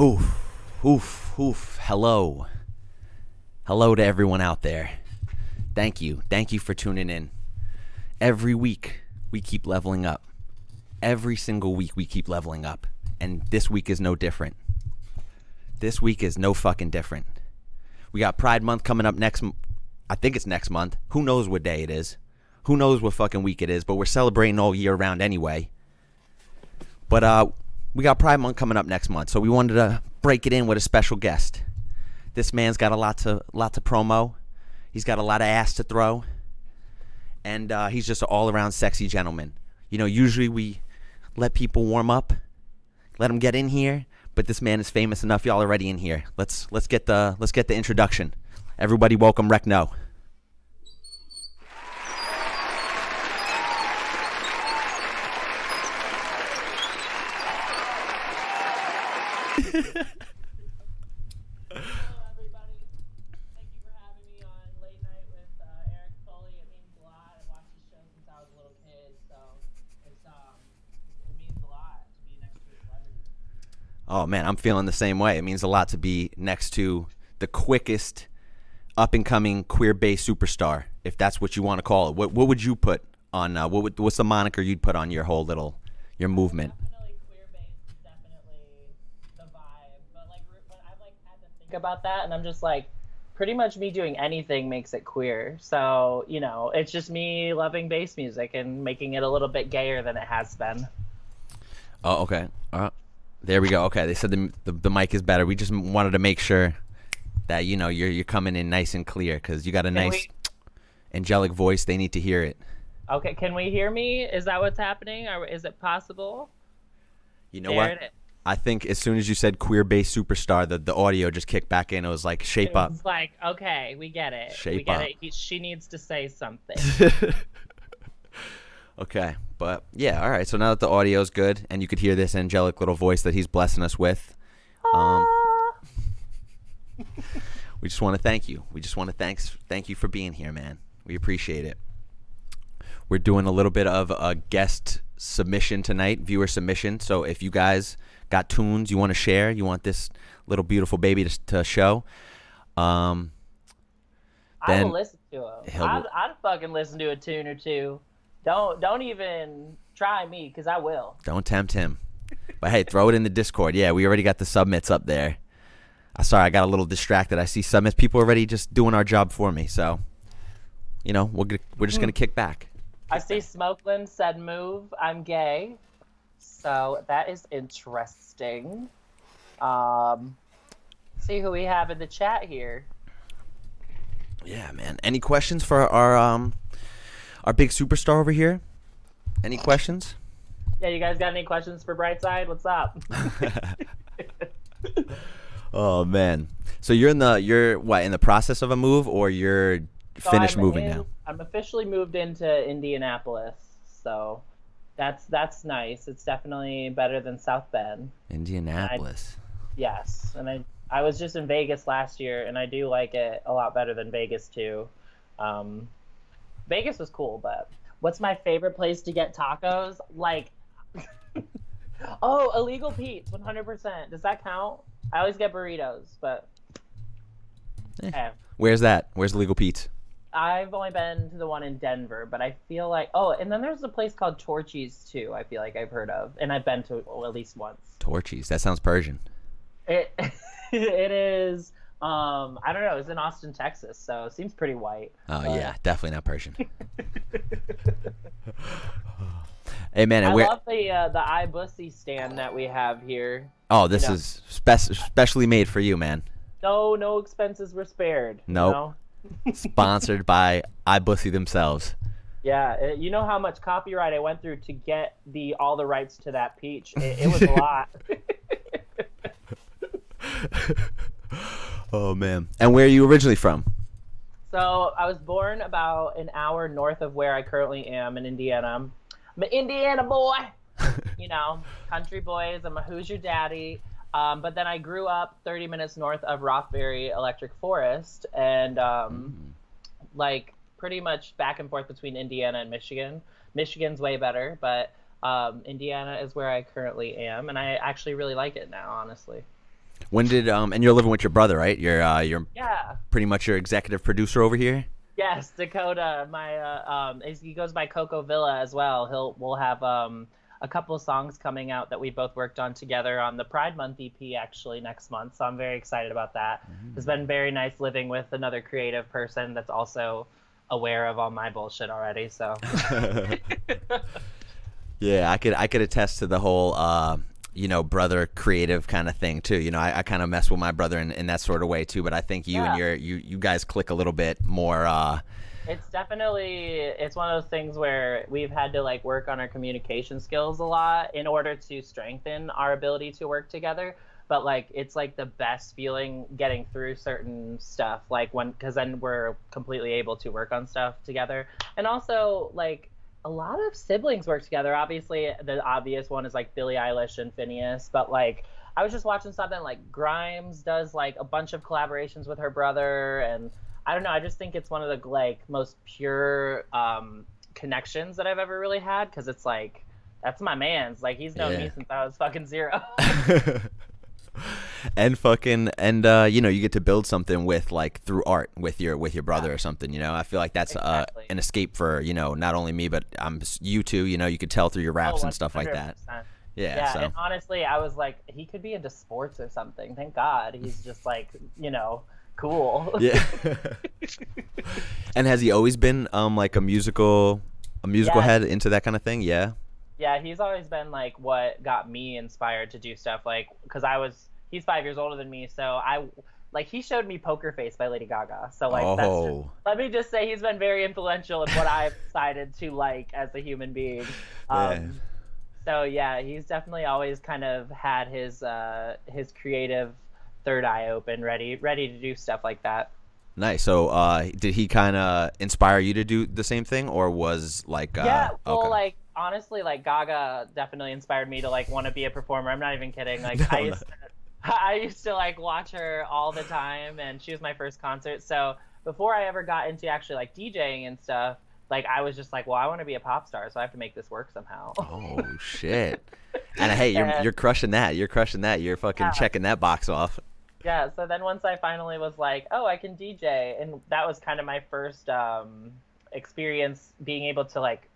Oof, oof, oof. Hello. Hello to everyone out there. Thank you. Thank you for tuning in. Every week, we keep leveling up. Every single week, we keep leveling up. And this week is no different. This week is no fucking different. We got Pride Month coming up next. m- I think it's next month. Who knows what day it is? Who knows what fucking week it is? But we're celebrating all year round anyway. But uh, we got Pride Month coming up next month, so we wanted to break it in with a special guest. This man's got a lot to lot to promo. He's got a lot of ass to throw, and uh, he's just an all around sexy gentleman. You know, usually we let people warm up, let them get in here, but this man is famous enough. Y'all already in here. Let's let's get the let's get the introduction. Everybody, welcome Rec No. Hello, everybody. Thank you for having me on Late Night with uh, Eric Foley. It means a lot. I've watched the show since I was a little kid, so it's um, it means a lot to be next to a celebrity. Oh man, I'm feeling the same way. It means a lot to be next to the quickest up and coming queer based superstar, if that's what you want to call it. What what would you put on uh, what would, what's the moniker you'd put on your whole little your movement? Definitely queer based is definitely the vibe, but like re- when I've like had to think about that, and I'm just like, pretty much me doing anything makes it queer. So you know, it's just me loving bass music and making it a little bit gayer than it has been. Oh, okay. Uh, there we go. Okay, they said the, the the mic is better. We just wanted to make sure that you know you're you're coming in nice and clear because you got a nice we- angelic voice. They need to hear it. Okay, can we hear me? Is that what's happening, or is it possible? You know There what? Is. I think as soon as you said queer based superstar, the the audio just kicked back in. It was like shape up. It's like, okay, we get it. we Shape get up. it. He, she needs to say something. Okay, but yeah, all right. So now that the audio's good and you could hear this angelic little voice that he's blessing us with, um, we just want to thank you. We just want to thanks thank you for being here, man. We appreciate it. We're doing a little bit of a guest submission tonight, viewer submission. So if you guys got tunes you want to share, you want this little beautiful baby to, to show, um, I Then will listen to him. I'd, I'd fucking listen to a tune or two. Don't don't even try me, because I will. Don't tempt him. But hey, throw it in the Discord. Yeah, we already got the submits up there. Uh, sorry, I got a little distracted. I see submits. People already just doing our job for me. So, you know, we're, we're just going to kick back. I see Smokeland said move. I'm gay. So that is interesting. Um, see who we have in the chat here. Yeah, man. Any questions for our um our big superstar over here? Any questions? Yeah, you guys got any questions for Brightside? What's up? Oh man. So you're in the you're what in the process of a move or you're So finished I'm moving in- now? I'm officially moved into Indianapolis, so that's that's nice. It's definitely better than South Bend. Indianapolis. Yes, and I I was just in Vegas last year, and I do like it a lot better than Vegas too. Um, Vegas was cool, but what's my favorite place to get tacos? Like, oh, illegal Pete's, 100%. Does that count? I always get burritos, but Eh. eh. Where's that? Where's Legal Pete? I've only been to the one in Denver, but I feel like oh, and then there's a place called Torchy's too. I feel like I've heard of, and I've been to well, at least once. Torchy's. That sounds Persian. It it is. Um, I don't know. It's in Austin, Texas, so it seems pretty white. Oh but- yeah, definitely not Persian. hey man, I where? love the uh, the iBussy stand that we have here. Oh, this know. is spec- specially made for you, man. No, no expenses were spared. you Nope. know? Sponsored by iBussy themselves. Yeah, you know how much copyright I went through to get the all the rights to that peach. It, it was a lot. oh man. And where are you originally from? So I was born about an hour north of where I currently am in Indiana. I'm an Indiana boy, you know, country boys. I'm a Hoosier daddy. Um, but then I grew up 30 minutes north of Rothbury Electric Forest, and um, like pretty much back and forth between Indiana and Michigan. Michigan's way better, but um, Indiana is where I currently am, and I actually really like it now, honestly. When did um and you're living with your brother, right? You're uh you're Yeah. pretty much your executive producer over here. Yes, Dakota. My uh, um, he goes by Coco Villa as well. He'll we'll have um a couple of songs coming out that we both worked on together on the Pride Month EP actually next month. So I'm very excited about that. It's been very nice living with another creative person that's also aware of all my bullshit already. So Yeah, I could I could attest to the whole uh you know brother creative kind of thing too. You know, I, I kind of mess with my brother in, in that sort of way too. But I think you and your you you guys click a little bit more. uh it's definitely it's one of those things where we've had to like work on our communication skills a lot in order to strengthen our ability to work together. But like it's like the best feeling getting through certain stuff like when because then we're completely able to work on stuff together. And also like a lot of siblings work together. Obviously the obvious one is like billie eilish and Finneas. But like i was just watching something like grimes does like a bunch of collaborations with her brother and I don't know. I just think it's one of the like most pure um, connections that I've ever really had because it's like that's my man's. Like he's known Yeah. me since I was fucking zero. and fucking and uh you know you get to build something with like through art with your with your brother or something you know i feel like that's uh an escape for you know not only me but i'm you too you know you could tell through your raps Oh, and stuff like that yeah, Yeah, so and honestly, I was like, he could be into sports or something. Thank God, he's just like, you know, cool. yeah and has he always been um like a musical a musical Yeah. head into that kind of thing yeah Yeah, he's always been like what got me inspired to do stuff like because I was he's five years older than me, so I like he showed me Poker Face by Lady Gaga. So like that's just, oh let me just say he's been very influential in what I've decided to like as a human being. Um, Yeah. So yeah, he's definitely always kind of had his uh, his creative third eye open, ready ready to do stuff like that. nice so uh did he kind of inspire you to do the same thing or was like uh yeah, well, okay. like honestly, like Gaga definitely inspired me to like want to be a performer. I'm not even kidding. Like I used to, I used to like watch her all the time, and she was my first concert. So before I ever got into actually like DJing and stuff, like I was just like, well, I want to be a pop star, so I have to make this work somehow. Oh shit! And hey, you're And- you're crushing that. You're crushing that. You're fucking Yeah. checking that box off. Yeah. So then once I finally was like, oh, I can DJ, and that was kind of my first um, experience being able to like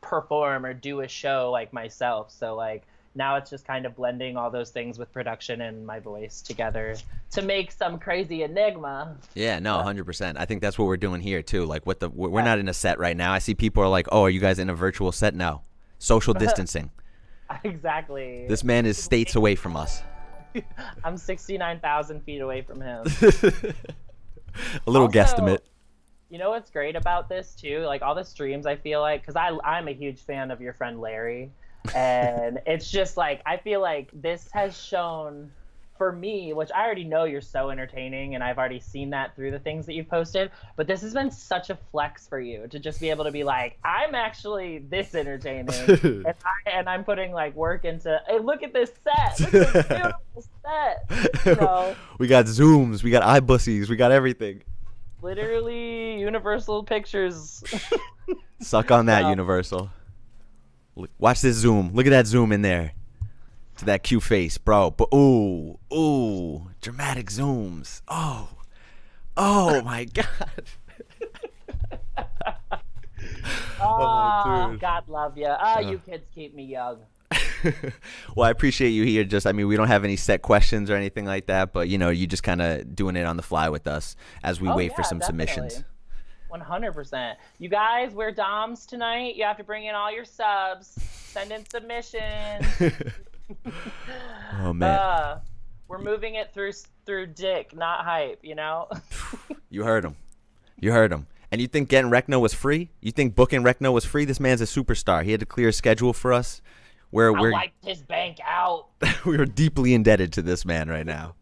perform or do a show like myself. So like now it's just kind of blending all those things with production and my voice together to make some crazy enigma. Yeah, no, hundred percent. I think that's what we're doing here too. Like, what the we're we're Yeah. not in a set right now. I see people are like, "Oh, are you guys in a virtual set now?" Social distancing. exactly. this man is states away from us. I'm 69,000 feet away from him. a little Also- guesstimate. You know what's great about this too? Like all the streams, I feel like because I I'm a huge fan of your friend Larry, and it's just like I feel like this has shown for me, which I already know you're so entertaining, and I've already seen that through the things that you've posted. But this has been such a flex for you to just be able to be like, I'm actually this entertaining, and, I, and I'm putting like work into. Hey, look at this set! Look at this beautiful set! You know, we got zooms. We got iBussies. We got everything. literally Universal Pictures. Suck on that. Universal. Watch this zoom. Look at that zoom in there. To that cute face, bro. But ooh, ooh, dramatic zooms. Oh, oh my god. Oh, dude. God love you. Ah, Uh. you kids keep me young. well, I appreciate you here. Just, I mean, we don't have any set questions or anything like that, but you know, you just kind of doing it on the fly with us as we Oh, wait for yeah, some submissions. One hundred percent. You guys, we're DOMs tonight. You have to bring in all your subs. Send in submissions. oh man, Uh, we're moving it through through dick, not hype. You know. you heard him. You heard him. And you think getting Recno was free? You think booking Recno was free? This man's a superstar. He had to clear a schedule for us. Where we're wiped his bank out. we are deeply indebted to this man right now.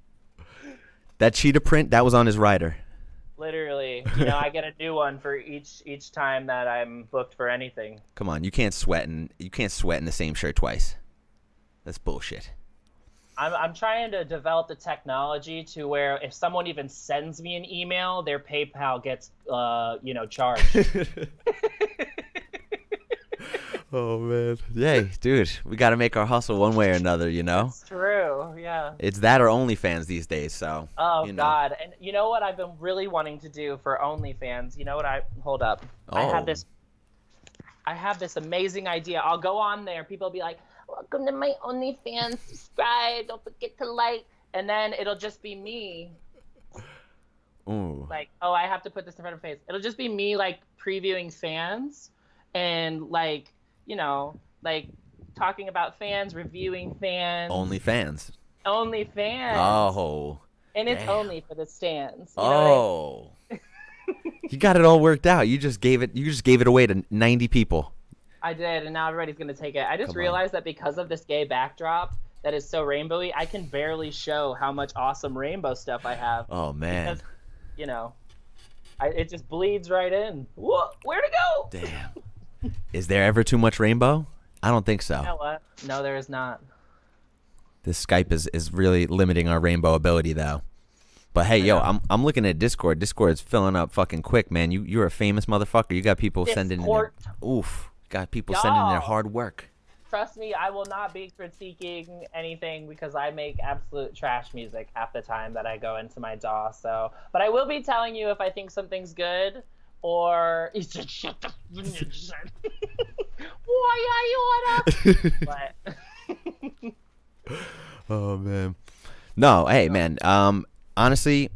That cheetah print that was on his rider. Literally, you know, I get a new one for each each time that I'm booked for anything. Come on, you can't sweat and you can't sweat in the same shirt twice. That's bullshit. I'm, I'm trying to develop the technology to where if someone even sends me an email, their PayPal gets, uh, you know, charged. Oh man. Yay, dude. We got to make our hustle one way or another, you know? It's true. Yeah. It's that or OnlyFans these days, so. Oh you know. God! And you know what I've been really wanting to do for OnlyFans? You know what I hold up? I Oh. have this. I have this amazing idea. I'll go on there. People will be like, "Welcome to my OnlyFans. Subscribe. Don't forget to like." And then it'll just be me, Ooh. like, "Oh, I have to put this in front of face." It'll just be me, like previewing fans, and like, you know, like talking about fans, reviewing fans, OnlyFans. OnlyFans, Oh. and it's damn. only for the stands. You know oh. I mean? Oh. you got it all worked out. You just gave it you just gave it away to 90 people. I did, and now everybody's gonna take it. I just Come on. realized that because of this gay backdrop that is so rainbowy, I can barely show how much awesome rainbow stuff I have. Oh man. Because, you know, I, it just bleeds right in. Whoa, where to go? Damn. Is there ever too much rainbow? I don't think so. You know what? No, there is not. This Skype is, is really limiting our rainbow ability though. But hey, yo. I'm I'm looking at Discord. Discord's filling up fucking quick, man. You you're a famous motherfucker. You got people sending in their, Discord. oof. Got people sending their hard work. Trust me, I will not be critiquing anything because I make absolute trash music half the time that I go into my DAW. So, but I will be telling you if I think something's good or you should shut the. Why are you on? But Oh man. No, hey man. Um, honestly,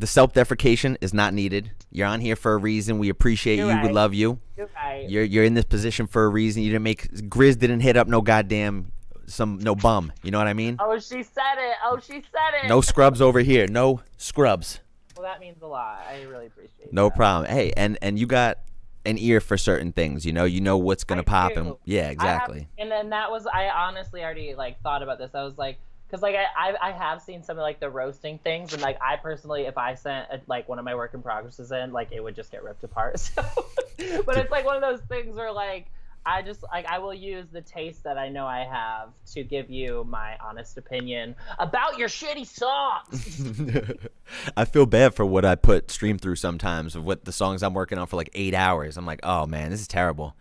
the self-deprecation is not needed. You're on here for a reason. We appreciate You're you. We love you. you're right. You're you're in this position for a reason. You didn't make Grizz didn't hit up no goddamn some no bum. You know what I mean? Oh, she said it. Oh, she said it. No scrubs over here. No scrubs. Well, that means a lot. I really appreciate. It. No that. problem. Hey, and and you got an ear for certain things. You know, you know what's gonna I pop do. and yeah, I have- exactly. and then that was I honestly already like thought about this. I was like, because like I, I I have seen some of like the roasting things, and like I personally, if I sent a, like one of my work in progresses in, like it would just get ripped apart. So, but it's like one of those things where like. I just like I will use the taste that I know I have to give you my honest opinion about your shitty songs. I feel bad for what I put stream through sometimes of what the songs I'm working on for like eight hours. I'm like, oh man, this is terrible.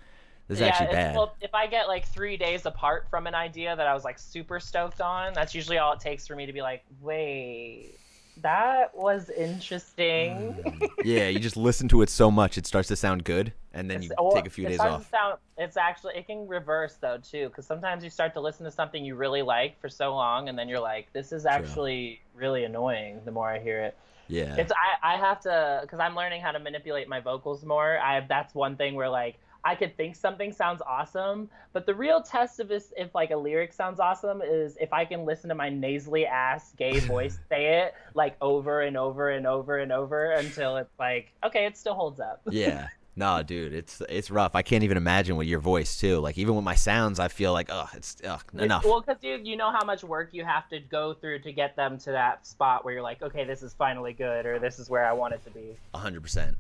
This is actually bad. Well, if I get like three days apart from an idea that I was like super stoked on, that's usually all it takes for me to be like, wait, that was interesting. Mm. yeah, you just listen to it so much, it starts to sound good, and then you well, take a few it days off. sound- it's actually it can reverse though too, because sometimes you start to listen to something you really like for so long, and then you're like, this is actually really annoying. The more I hear it, Yeah. it's I, I have to because I'm learning how to manipulate my vocals more. I that's one thing where like I could think something sounds awesome, but the real test of this if like a lyric sounds awesome is if I can listen to my nasally ass gay voice say it like over and over and over and over until it's like okay, it still holds up. yeah. No, dude, it's it's rough. I can't even imagine with your voice too. Like even with my sounds, I feel like, oh, it's ugh, enough. Well, because you you know how much work you have to go through to get them to that spot where you're like, okay, this is finally good, or this is where I want it to be. hundred percent.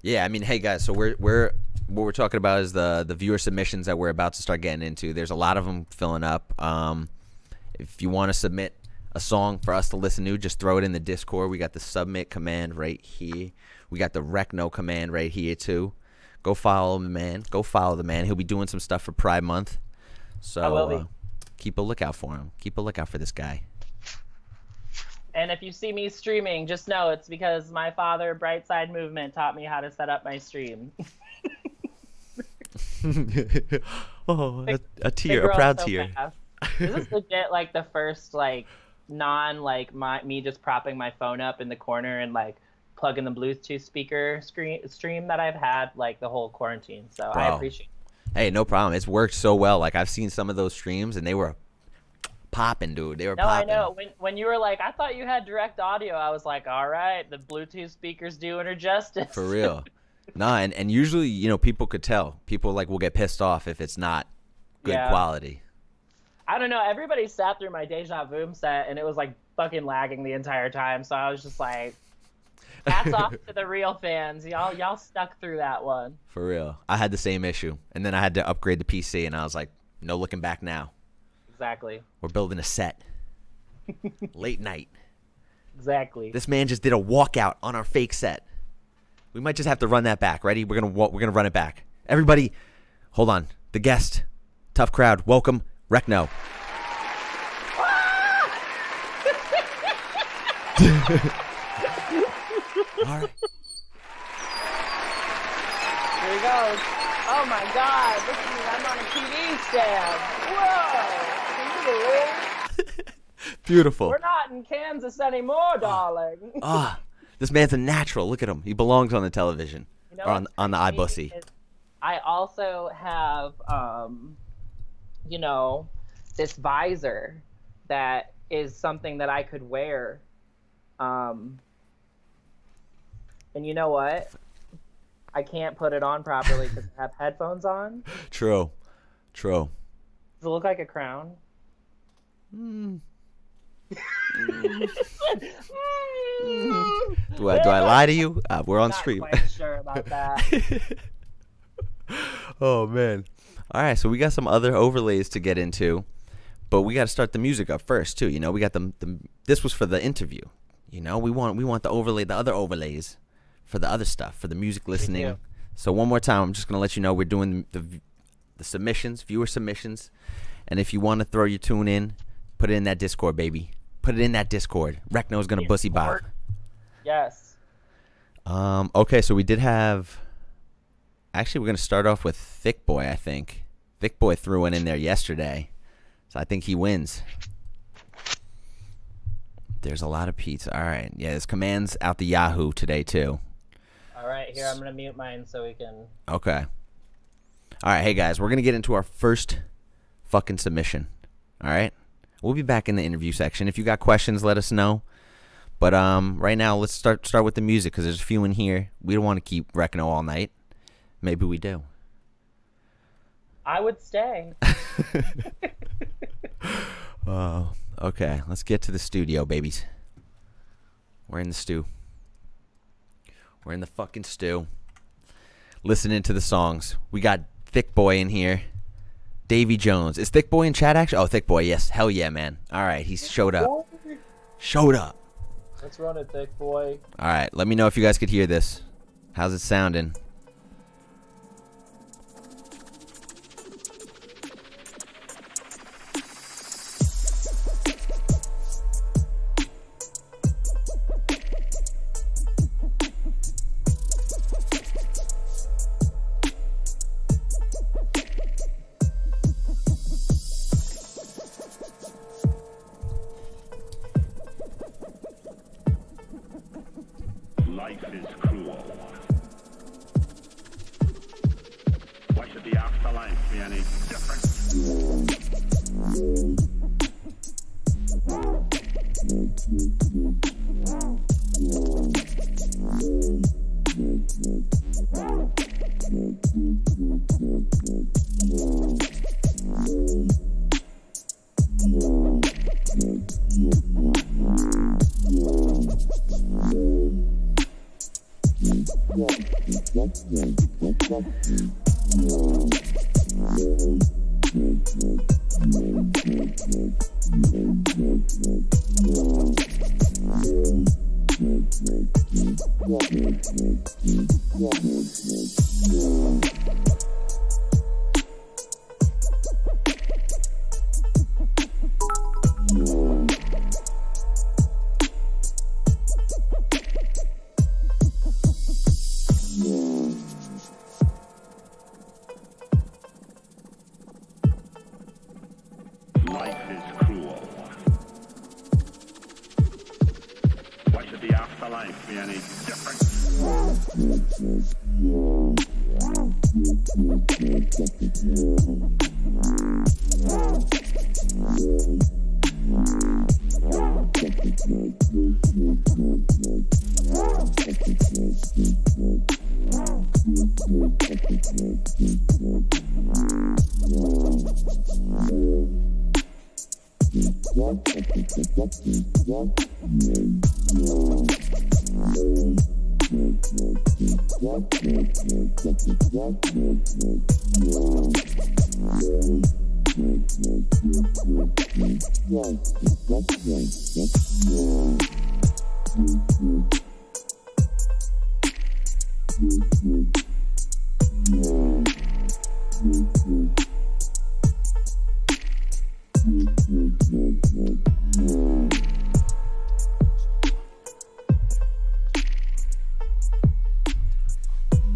Yeah, I mean, hey guys, so we're we're what we're talking about is the the viewer submissions that we're about to start getting into. There's a lot of them filling up. Um, if you want to submit a song for us to listen to, just throw it in the Discord. We got the submit command right here. We got the recno command right here too. Go follow the man. Go follow the man. He'll be doing some stuff for Pride Month. So uh, keep a lookout for him. Keep a lookout for this guy. And if you see me streaming, just know it's because my father, Brightside Movement, taught me how to set up my stream. oh, a, a tear, a proud so tear. fast. This is legit like the first like non like my me just propping my phone up in the corner and like plugging the Bluetooth speaker screen stream that I've had like the whole quarantine. So I appreciate. Hey, no problem. It's worked so well. Like I've seen some of those streams and they were popping, dude. They were No, I know. When when you were like, I thought you had direct audio. I was like, all right, the Bluetooth speaker's doing her justice. For real. nah, and, and usually, you know, people could tell. People like will get pissed off if it's not good Yeah. quality. I don't know. Everybody sat through my Deja Vu set, and it was like fucking lagging the entire time. So I was just like, hats off to the real fans. Y'all, y'all stuck through that one. For real. I had the same issue. And then I had to upgrade the PC and I was like, no looking back now. Exactly. We're building a set. Late night. Exactly. This man just did a walkout on our fake set. We might just have to run that back. Ready? We're gonna we're gonna run it back. Everybody, hold on. the guest, tough crowd. Welcome, Rekno. All right. Here he goes. Oh my God! Look at me. I'm on a TV stand. Whoa! Can you believe? Beautiful. We're not in Kansas anymore, darling. Ah, this man's a natural. Look at him. He belongs on the television You know or on on the iBussy. I also have, um, you know, this visor that is something that I could wear. Um, and you know what? I can't put it on properly because I have headphones on. True. True. Does it look like a crown? Do I do I lie to you? Uh, we're on Not stream. sure about that. oh man. All right, so we got some other overlays to get into, but we got to start the music up first too. You know, we got the, the this was for the interview. You know, we want we want the overlay, the other overlays for the other stuff, for the music listening. do. So one more time, I'm just gonna let you know we're doing the the, the submissions, viewer submissions, and if you want to throw your tune in, put it in that Discord, baby. Put it in that Discord. Rekno's gonna bussy. Discord. yes. Um, okay, so we did have. Actually, we're gonna start off with Thick Boy. I think Thick Boy threw one in there yesterday, so I think he wins. There's a lot of pizza. All right, yeah. There's commands out the Yahoo today too. All right, here I'm gonna mute mine so we can. Okay. All right, hey guys, we're gonna get into our first fucking submission. All right, we'll be back in the interview section. If you got questions, let us know. But um, right now, let's start start with the music because there's a few in here. We don't want to keep Recno all night. Maybe we do. I would stay. Oh, okay. Let's get to the studio, babies. We're in the stew. We're in the fucking stew. Listening to the songs. We got Thick Boy in here. Davy Jones. Is Thick Boy in chat actually? Oh, Thick Boy, yes. Hell yeah, man. All right, he showed up. Showed up. Let's run it, thick boy. All right, let me know if you guys could hear this. How's it sounding? Yeah.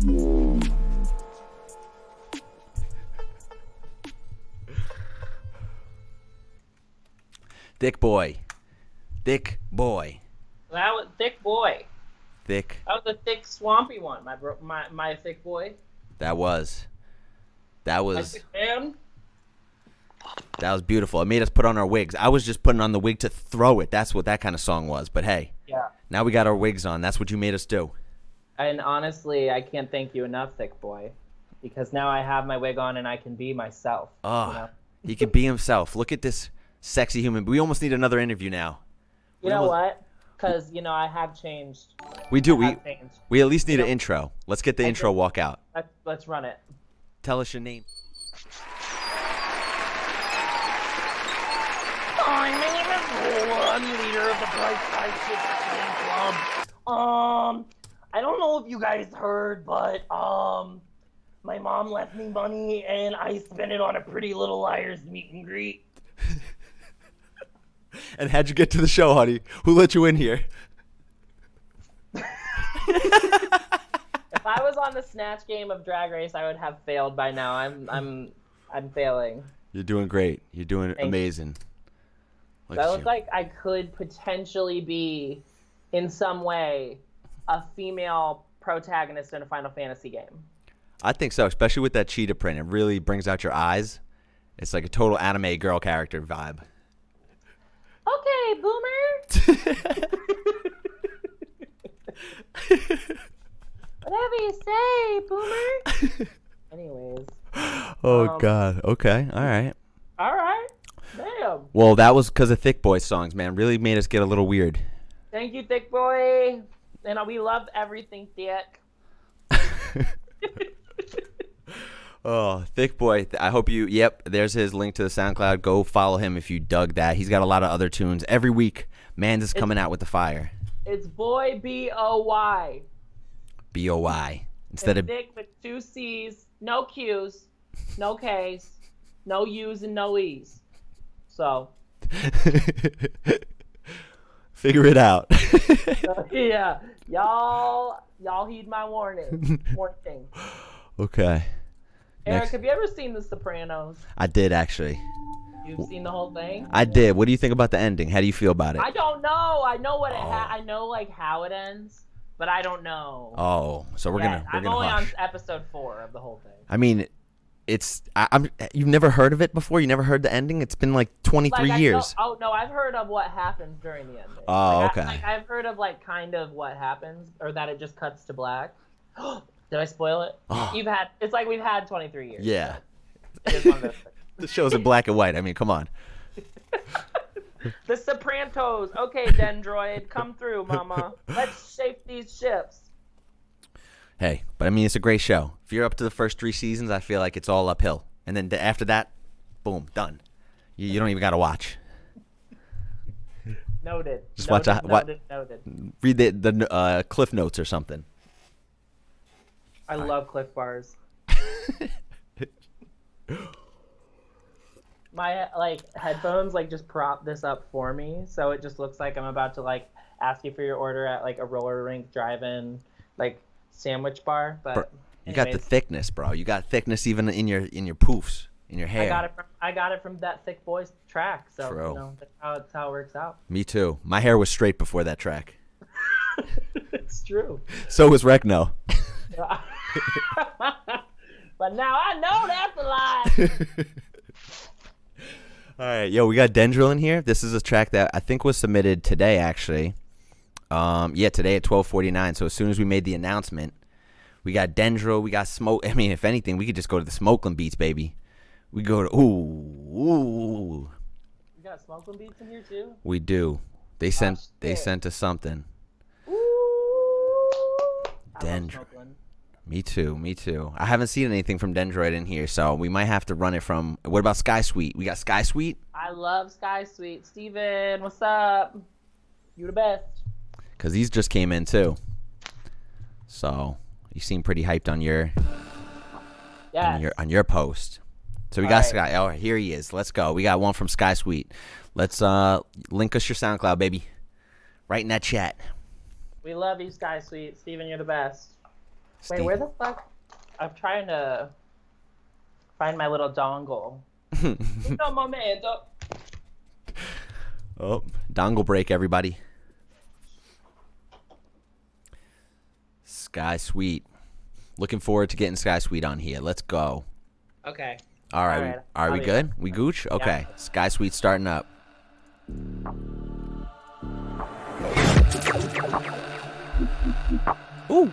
Yeah. Thick boy. Thick boy. That was thick boy. Thick. That was a thick swampy one. My bro, my my thick boy. That was. That was man. that was beautiful. It made us put on our wigs. I was just putting on the wig to throw it. That's what that kind of song was. But hey, Yeah. now we got our wigs on. That's what you made us do. And honestly, I can't thank you enough, thick boy, because now I have my wig on and I can be myself. Oh, You ah, know, he could be himself. Look at this sexy human. We almost need another interview now. you know what? Because you know I have changed. We do. I We changed. we at least need an know- intro. Let's get the I intro think- walk out. Let's let's run it. Tell us your name. Hi, my name is Lola. I'm leader of the Bright Side Kids Club. Um, I don't know if you guys heard, but um, my mom left me money and I spent it on a Pretty Little Liars meet and greet. And how'd you get to the show, honey? Who let you in here? If I was on the snatch game of Drag Race, I would have failed by now. I'm I'm I'm failing. You're doing great. You're doing you. amazing. Look So I look you. like I could potentially be, in some way, a female protagonist in a Final Fantasy game. I think so, especially with that cheetah print. It really brings out your eyes. It's like a total anime girl character vibe. Okay, boomer. Whatever you say, boomer. Anyways, oh Um, God. Okay. All right. all right. Damn. Well, that was because of Thick Boy songs, man. Really made us get a little weird. Thank you, thick boy. And uh, we love everything, thick. Oh, Thick Boy. I hope you. Yep. There's his link to the SoundCloud. Go follow him if you dug that. He's got a lot of other tunes every week. Man's is coming out with the fire. It's boy B O Y. B O Y instead of thick with two C's, no Q's, no K's, no U's and no E's. So figure it out. yeah, y'all y'all heed my warning. Warning. okay. Eric, Next. have you ever seen The Sopranos? I did actually. You've seen the whole thing? I did. What do you think about the ending? How do you feel about it? I don't know. I know what it ha- Oh. I know like how it ends, but I don't know. Oh, so we're gonna we're I'm gonna only hush. on episode four of the whole thing. I mean, it's I, I'm. You've never heard of it before. You never heard the ending. It's been like 23 Like, I know- years. oh no, I've heard of what happens during the ending. Oh, Like, I- okay. like, I've heard of like kind of what happens, or that it just cuts to black. Did I spoil it? Oh. You've had. It's like we've had 23 years. Yeah, It is one of those things. the show's in black and white. I mean, come on. The Sopranos. Okay, Dendroid, come through, mama. Let's shape these ships. Hey, but I mean, it's a great show. If you're up to the first three seasons, I feel like it's all uphill, and then after that, boom, done. You, you don't even gotta watch. Noted. Just noted, watch a- what- noted, noted. Read the the uh, cliff notes or something. I love Cliff Bars. My like headphones like just prop this up for me, so it just looks like I'm about to like ask you for your order at like a roller rink drive-in like sandwich bar. But Bro, you got the thickness, bro. You got thickness even in your in your poofs, in your hair. I got it from I got it from that thick boys track, so True. you know that's how that's how it works out. Me too. My hair was straight before that track. it's true. So was Recno. but now I know that's a lie. All right, yo, we got Dendril in here. This is a track that I think was submitted today, actually. Um, yeah, today at twelve forty nine. So as soon as we made the announcement, we got Dendril, we got Smoke. I mean, if anything, we could just go to the Smokeland beats, baby. We go to ooh, ooh. We got smoking beats in here too. We do. They sent they shit. sent us something. Ooh. I love Dendro. Smokeland. Me too, me too. I haven't seen anything from Dendroid in here, so we might have to run it from. What about Sky Suite? We got Sky Suite I love Sky Suite. Steven, what's up? You the best. because these just came in too. So you seem pretty hyped on your Yeah. on your on your post. So we All got right. Sky. Oh, here he is. Let's go. We got one from Sky Suite. Let's uh link us your SoundCloud, baby. Right in that chat. We love you, Sky Suite. Steven, you're the best. Wait, Steve. where the fuck? I'm trying to find my little dongle. no momento. Oh, dongle break, everybody. Sky Sweet. Looking forward to getting Sky Sweet on here. Let's go. Okay. All right. All we- right, Are I'll we good? We gooch? Okay. Sky Sweet starting up. Ooh.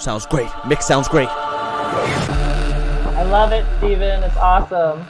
Sounds great. Mix sounds great. I love it, Steven. It's awesome.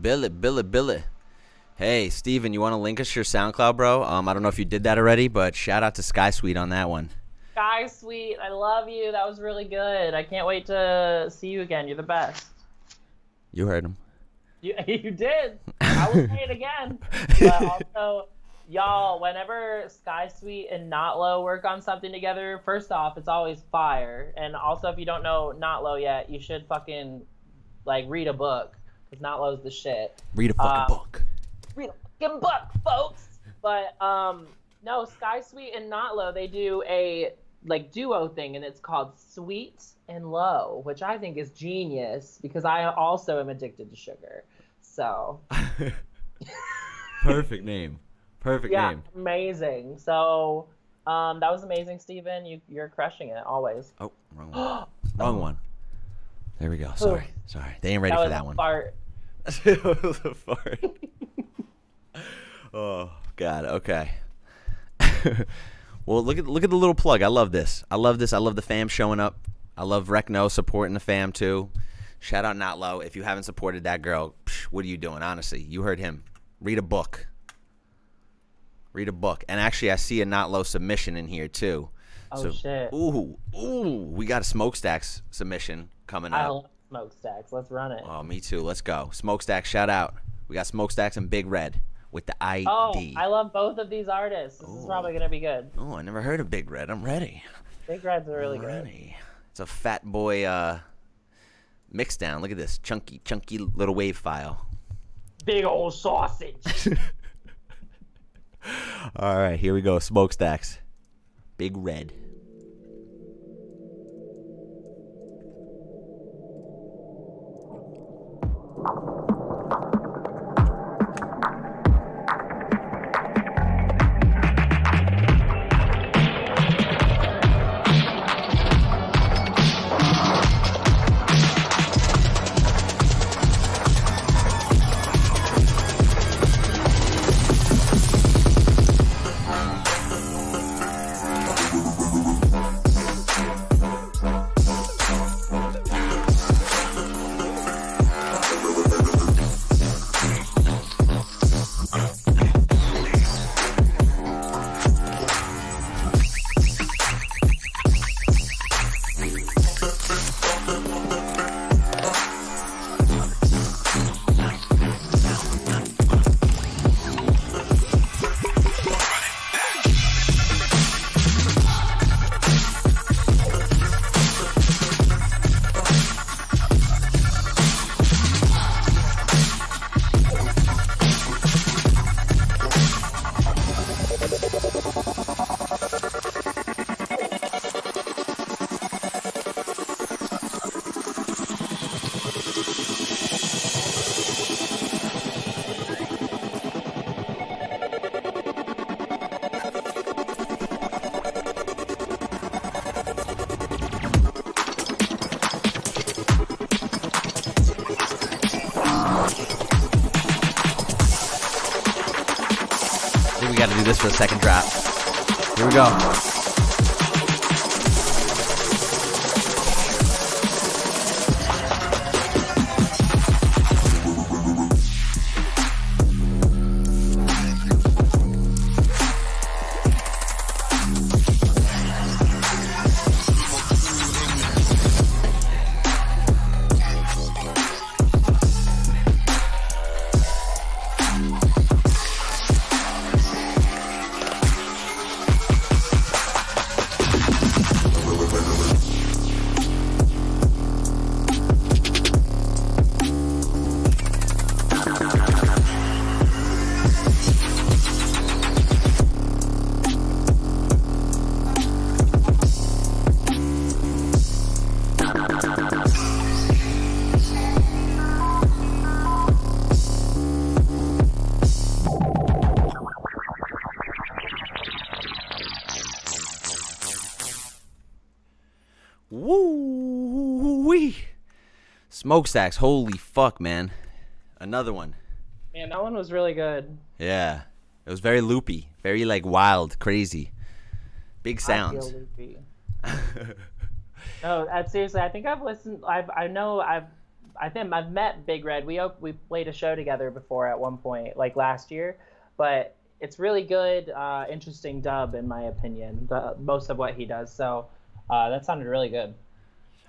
Billy, Billy, Billy. Hey, Steven, you want to link us your SoundCloud, bro? Um, I don't know if you did that already, but shout out to Sky Suite on that one. Sky Sweet, I love you. That was really good. I can't wait to see you again. You're the best. You heard him. You, you did. I will say it again. But also, y'all, whenever Sky Sweet and Notlow work on something together, first off, it's always fire. And also, if you don't know Notlow yet, you should fucking like read a book because Notlow's the shit. Read a fucking Uh, book. read a fucking book, folks. But um, no, Sky Sweet and Notlow, they do a like duo thing, and it's called Sweet and Low, which I think is genius because I also am addicted to sugar. So Perfect name. Perfect yeah, name. amazing. So um, that was amazing, Steven. You you're crushing it always. Oh, wrong one. wrong one. There we go. Sorry. Sorry. They ain't ready that for was that a one. fart. it was a fart. oh God. Okay. well, look at look at the little plug. I love this. I love this. I love the fam showing up. I love Recno supporting the fam too. Shout out Not Low. If you haven't supported that girl, psh, what are you doing? Honestly, you heard him. Read a book. Read a book. And actually, I see a Not Low submission in here too. Oh, shit. Ooh, ooh, we got a smokestacks submission coming up. I love smokestacks. Let's run it. Oh, me too. Let's go. Smokestacks, shout out. We got Smokestacks and Big Red. with the ID. Oh, I love both of these artists. This is probably gonna be good. Oh, I never heard of Big Red. I'm ready. Big Reds really I'm good. ready. It's a fat boy uh, mix down. Look at this chunky, chunky little wave file. Big old sausage. All right, here we go. Smokestacks. Big Red. I Smokestacks. Holy fuck, man. Another one. Man, that one was really good. Yeah. It was very loopy, very like wild, crazy. Big sounds. no, uh, seriously, I think I've listened. I've I know I've I think I've met Big Red. We we played a show together before at one point, like last year. But it's really good, uh, interesting dub in my opinion. The, most of what he does. So uh, that sounded really good.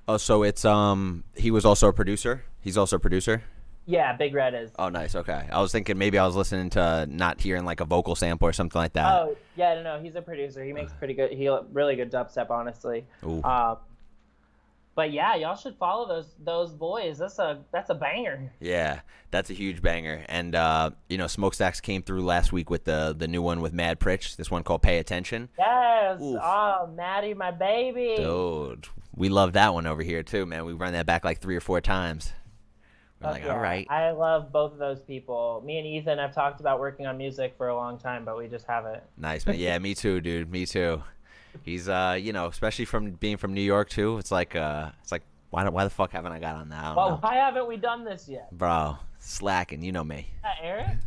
Oh, so it's um he was also a producer. He's also a producer. Yeah, Big Red is. Oh, nice. Okay. I was thinking maybe I was listening to not hearing like a vocal sample or something like that. Oh yeah, no, no, he's a producer. He makes pretty good. He really good dubstep, honestly. Ooh. Um, but yeah, y'all should follow those those boys. That's a that's a banger. Yeah, that's a huge banger. And uh, you know, Smokestacks came through last week with the the new one with Mad Pritch. This one called Pay Attention. Yes. Oof. Oh, Maddie, my baby. Dude, we love that one over here too, man. We run that back like three or four times. We're Fuck like, yeah. all right, I love both of those people. Me and Ethan have talked about working on music for a long time, but we just haven't. nice, man. Yeah, me too, dude. Me too. He's uh, you know, especially from being from New York too. It's like uh, it's like why don't- why the fuck haven't I got on that? Well, know. why haven't we done this yet? bro. Slacking, you know me. Uh, Eric?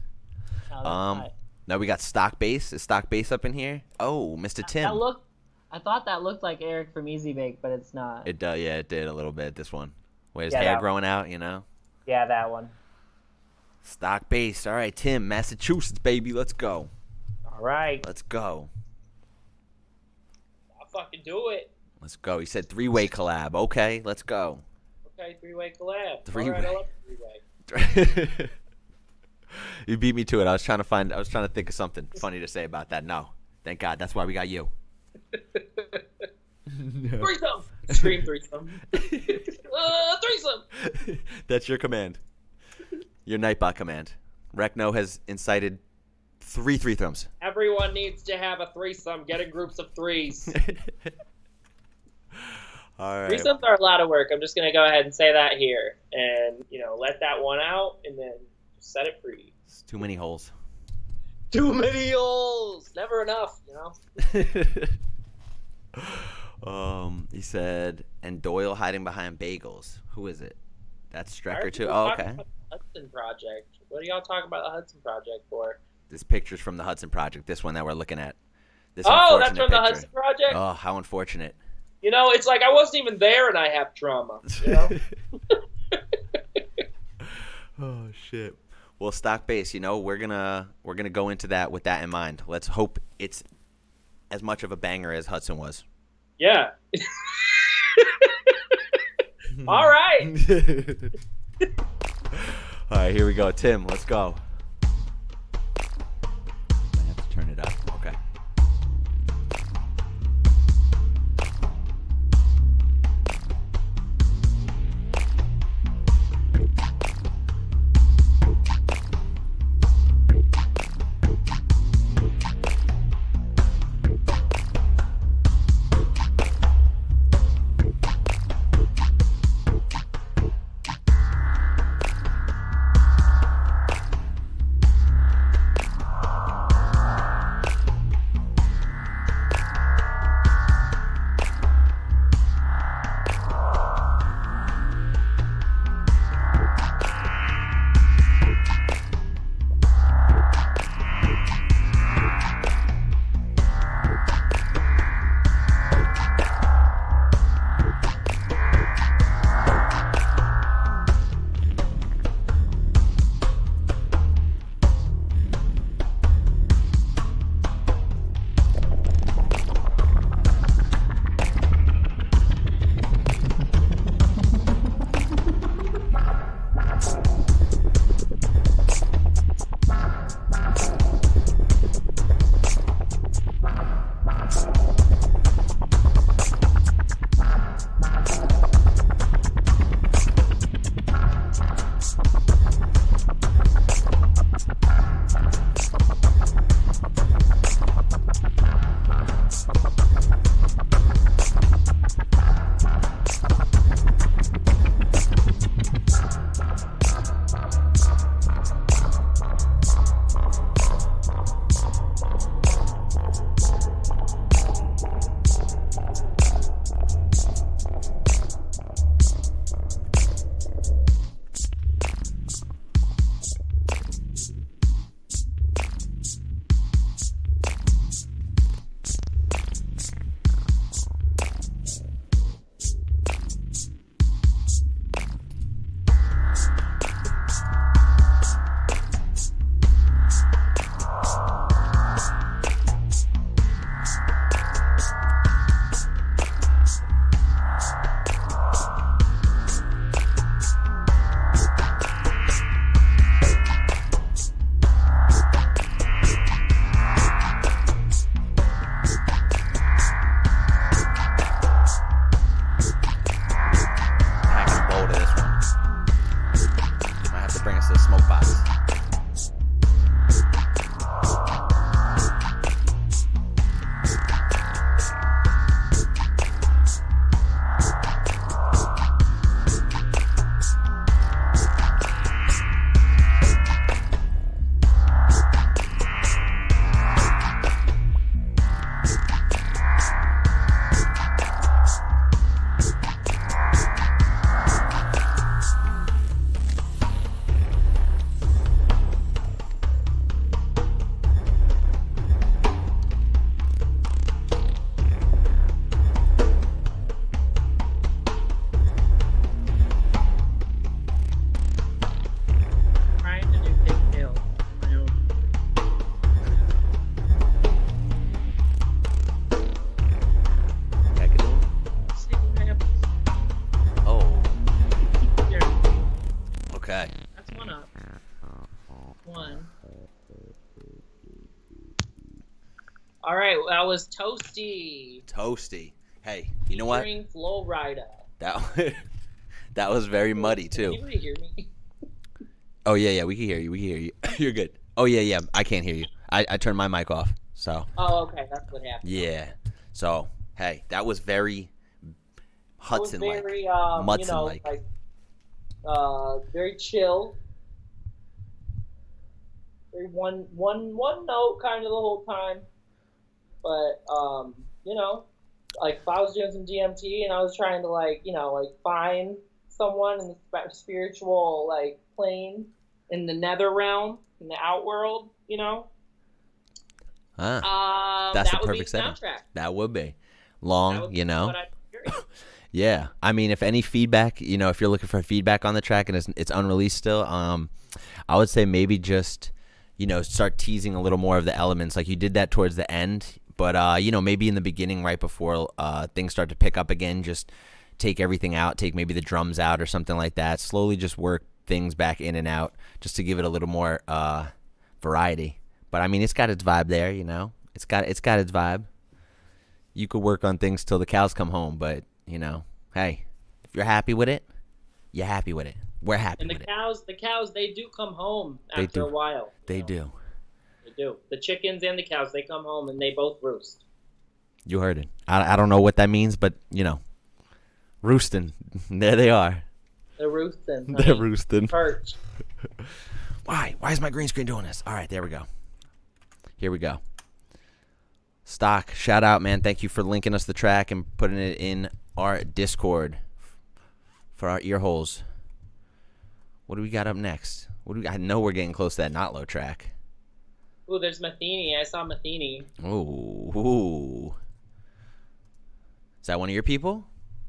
No, Um, not- now we got stock base. Is stock base up in here? Oh, Mr. Tim. That looked. I thought that looked like Eric from Easy Bake, but it's not. It uh, yeah, it did a little bit. This one, where his Yeah, hair growing out, you know. yeah, that one. Stock base. All right, Tim, Massachusetts, baby. Let's go. All right. Let's go. Fucking do it. Let's go. He said three way collab. Okay, let's go. Okay, three way collab. Three right, way. way. You beat me to it. I was trying to find. I was trying to think of something funny to say about that. No, thank God. That's why we got you. Threesome. Scream threesome. uh, threesome. That's your command. Your Nightbot command. Recno has incited three three thumbs. Everyone needs to have a threesome. Get in groups of threes. All right. Threesomes are a lot of work. I'm just gonna go ahead and say that here, and you know, let that one out, and then set it free. It's too many holes. Too many holes. Never enough. You know. um, he said, and Doyle hiding behind bagels. Who is it? That's Strecker too. Oh, okay. Hudson Project. What are y'all talking about the Hudson Project for? This picture's from the Hudson Project. This one that we're looking at. This Oh, that's from the. Hudson Project. Oh, how unfortunate. You know, it's like I wasn't even there, and I have trauma. You know. oh shit. Well, stock base, you know, we're gonna we're gonna go into that with that in mind. Let's hope it's as much of a banger as Hudson was. yeah. All right. All right, here we go. Tim, let's go. Turn it up. Was Toasty. Toasty. Hey, you know what? featuring Flo Rida. That that was very muddy Can too. hear me? Oh yeah, yeah, we can hear you. We can hear you. You're good. Oh yeah, yeah. I can't hear you. I, I turned my mic off. So Oh, okay, that's what happened. yeah. So hey, that was very Hudson like. very, um, you know, like, uh, very chill. Very one, one, one note kind of the whole time. But, um, you know, like if I was doing some DMT and I was trying to like, you know, like find someone in the spiritual like plane in the nether realm in the outworld, you know, Ah, um, That's that the would be perfect setting. soundtrack. that would be long. would You be know. what I'd be hearing. Yeah, I mean, if any feedback, you know, if you're looking for feedback on the track and it's, it's unreleased still, um, I would say maybe just, you know, start teasing a little more of the elements. Like you did that towards the end, but uh, you know, maybe in the beginning, right before uh, things start to pick up again, just take everything out, take maybe the drums out or something like that. Slowly, just work things back in and out, just to give it a little more uh, variety. But I mean, it's got its vibe there, you know. It's got it's got its vibe you could work on things till the cows come home, but you know, hey, if you're happy with it, you're happy with it. We're happy And the with it. cows, the cows, they do come home They after do. a while. They know. do. Do. The chickens and the cows, they come home and they both roost. You heard it. I, I don't know what that means, but you know, roosting. There they are. They're roosting. They're roosting. Perch. Why? Why is my green screen doing this? All right, there we go. Here we go. Stock, shout out, man. Thank you for linking us the track and putting it in our Discord for our ear holes. What do we got up next? What do we, I know we're getting close to that not low track. Ooh, there's Matheny. I saw Matheny. Ooh, ooh. Is that one of your people?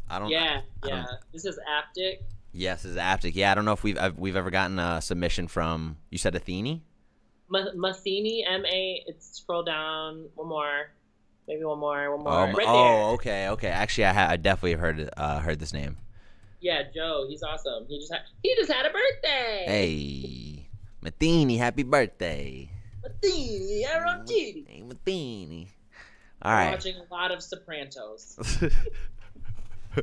I don't. Yeah, I don't- yeah. This is Aptic. Yes, this is Aptic. Yeah, I don't know if we've I've, we've ever gotten a submission from. You said Athene. Ma- Matheny, M A. It's scroll down. One more. Maybe one more. One more. Oh, right oh, okay, okay. Actually, I, ha- I definitely have heard uh, heard this name. Yeah, Joe. He's awesome. He just had. He just had a birthday. Hey, Matheny, happy birthday. Matheny, Aaron. Hey, Matheny. All I'm. Watching a lot of Sopranos.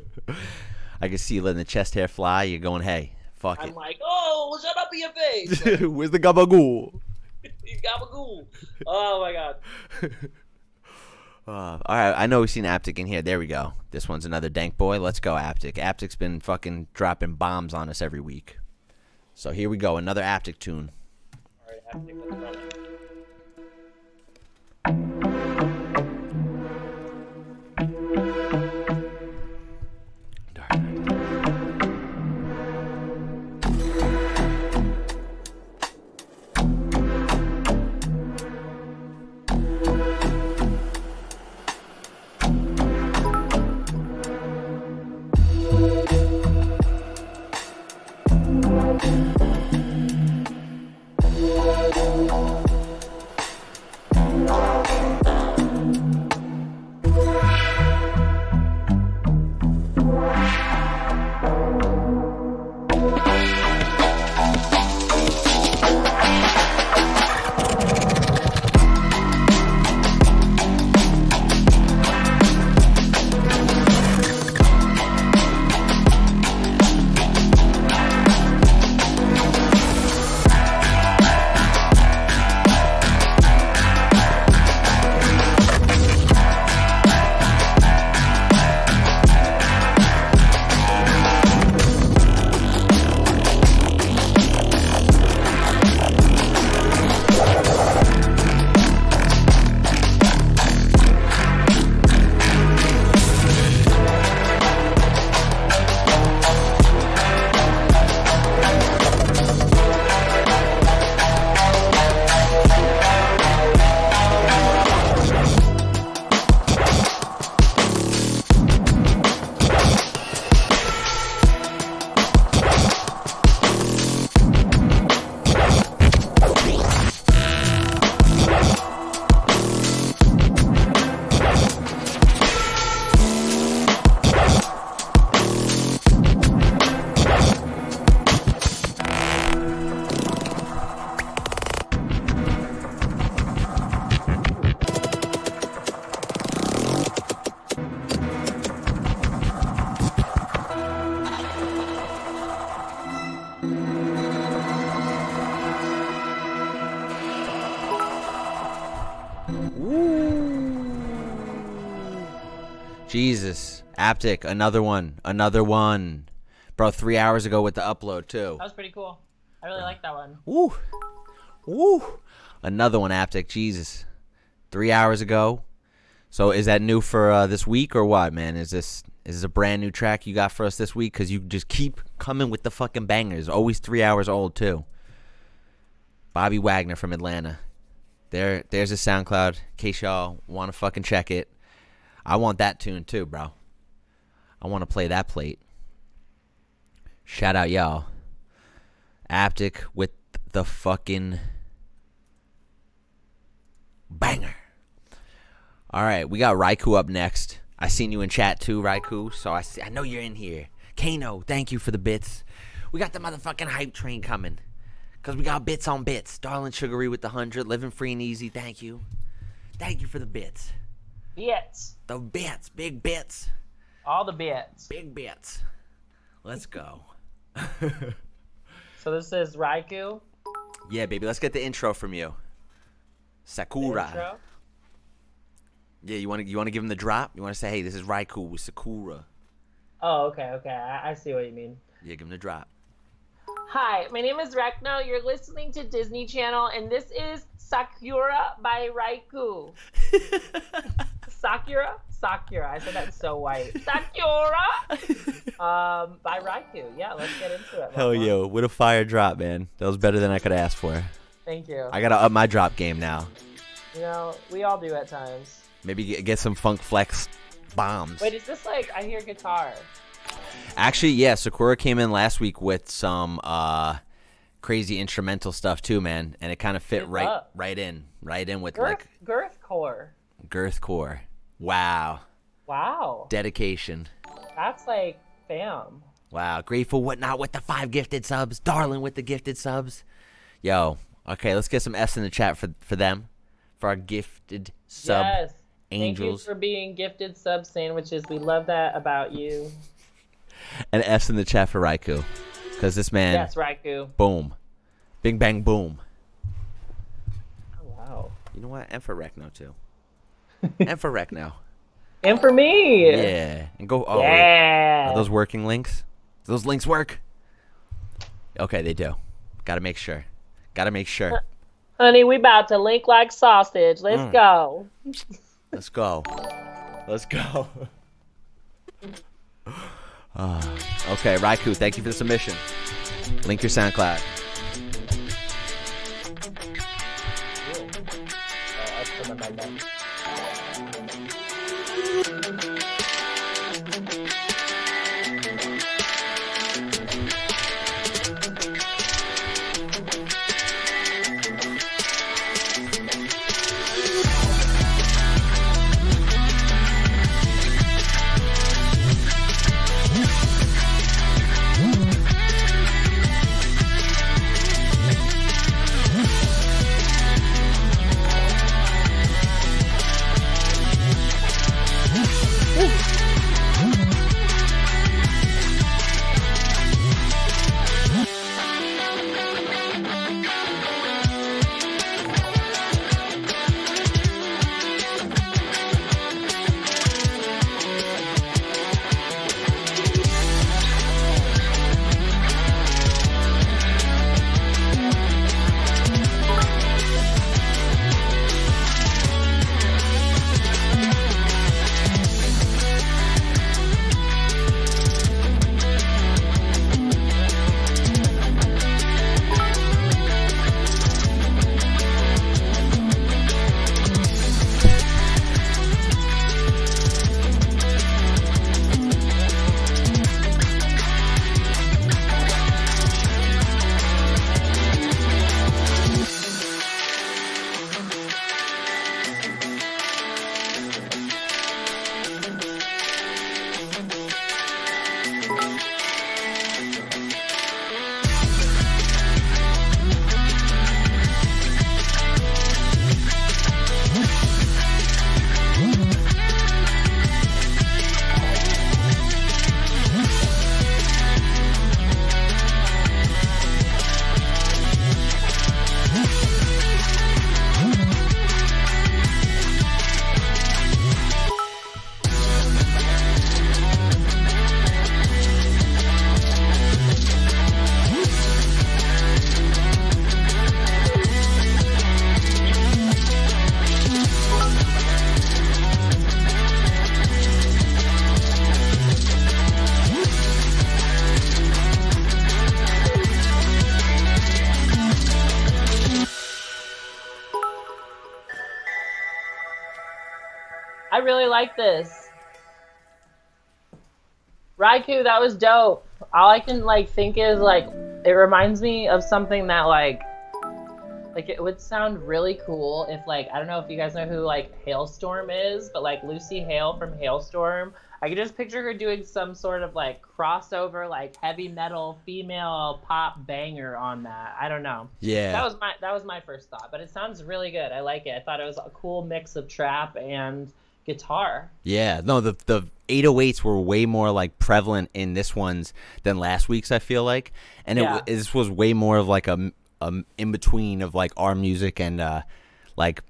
I can see you letting the chest hair fly. You're going, hey, fuck it. I'm like, oh, shut up in your face. Where's the gabagool? He's gabagool. Oh my god. Uh, all right, I know we've seen Aptic in here. There we go. This one's another dank boy. Let's go, Aptic. Aptic's been fucking dropping bombs on us every week. So here we go, another Aptic tune. All right, Aptic, let's run Jesus. Aptic, another one. Another one. Bro, three hours ago with the upload, too. That was pretty cool. I really like that one. Woo. Woo. Another one, Aptic. Jesus. Three hours ago. So is that new for uh, this week or what, man? Is this is this a brand new track you got for us this week? Because you just keep coming with the fucking bangers. Always three hours old, too. Bobby Wagner from Atlanta. There, there's a SoundCloud. In case y'all want to fucking check it. I want that tune too, bro. I want to play that plate. Shout out y'all. Aptic with the fucking banger. All right, we got Raikou up next. I seen you in chat too, Raikou. So I see, I know you're in here. Kano, thank you for the bits. We got the motherfucking hype train coming. Cause we got bits on bits. Darling Sugary with the hundred, living free and easy. Thank you. Thank you for the bits. Bits. The bits, big bits, All the bits. big bits. Let's go. So this is Raikou. Yeah, baby. Let's get the intro from you. Sakura. Intro. Yeah, you want to you want to give him the drop? You want to say, "Hey, this is Raikou with Sakura." Oh, okay, okay. I, I see what you mean. Yeah, give him the drop. Hi, my name is Recno. You're listening to Disney Channel, and this is Sakura by Raikou. Sakura? Sakura. I said that so white. Sakura! um, by Raikou. Yeah, let's get into it. Hell yo, what a fire drop, man. That was better than I could ask for. Thank you. I gotta up my drop game now. You know, we all do at times. Maybe get, get some funk flex bombs. Wait, is this like I hear guitar? Actually, yeah, Sakura came in last week with some uh crazy instrumental stuff too, man, and it kind of fit What's right up? right in, right in with Girth, like girth core. girth core. Wow, Wow, dedication. that's like bam. Wow, grateful whatnot with the five gifted subs, darling with the gifted subs. Yo, okay, let's get some S in the chat for for them, for our gifted sub yes. angels, Thank you for being gifted sub sandwiches. We love that about you. and S in the chat for Raikou, because this man, yes, Raikou. boom, bing bang boom. Oh, wow. You know what? And for Recno too and for Rec now. And for me. Yeah. And go. Oh, yeah. Wait. Are those working links? Do those links work? Okay, they do. Got to make sure. Got to make sure. Honey, we about to link like sausage. Let's mm. go. Let's go. Let's go. Uh, okay, Raikou, thank you for the submission. Link your SoundCloud. Cool. Uh, Raikou, that was dope. All I can like think is like it reminds me of something that like like it would sound really cool if like I don't know if you guys know who like Halestorm is, but like Lucy Hale from Halestorm, I could just picture her doing some sort of like crossover like heavy metal female pop banger on that. I don't know. Yeah. That was my that was my first thought, but it sounds really good. I like it. I thought it was a cool mix of trap and guitar. Yeah, no, the the 808s were way more like prevalent in this one's than last week's. I feel like, and it Yeah. w this was way more of like a, a in between of like our music and uh like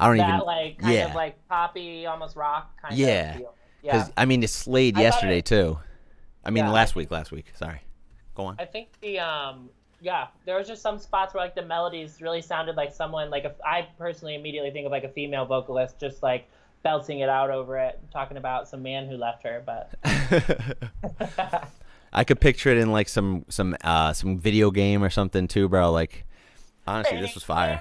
I don't That even like kind yeah of like poppy, almost rock kind Yeah. of feel. Yeah. because I mean it slayed I yesterday it- too. I mean Yeah, last I- week, last week. Sorry, go on. I think the um yeah, there was just some spots where like the melodies really sounded like someone like if I personally immediately think of like a female vocalist just like belting it out over it, talking about some man who left her, but I could picture it in like some some uh some video game or something too, bro. Like honestly, this was fire.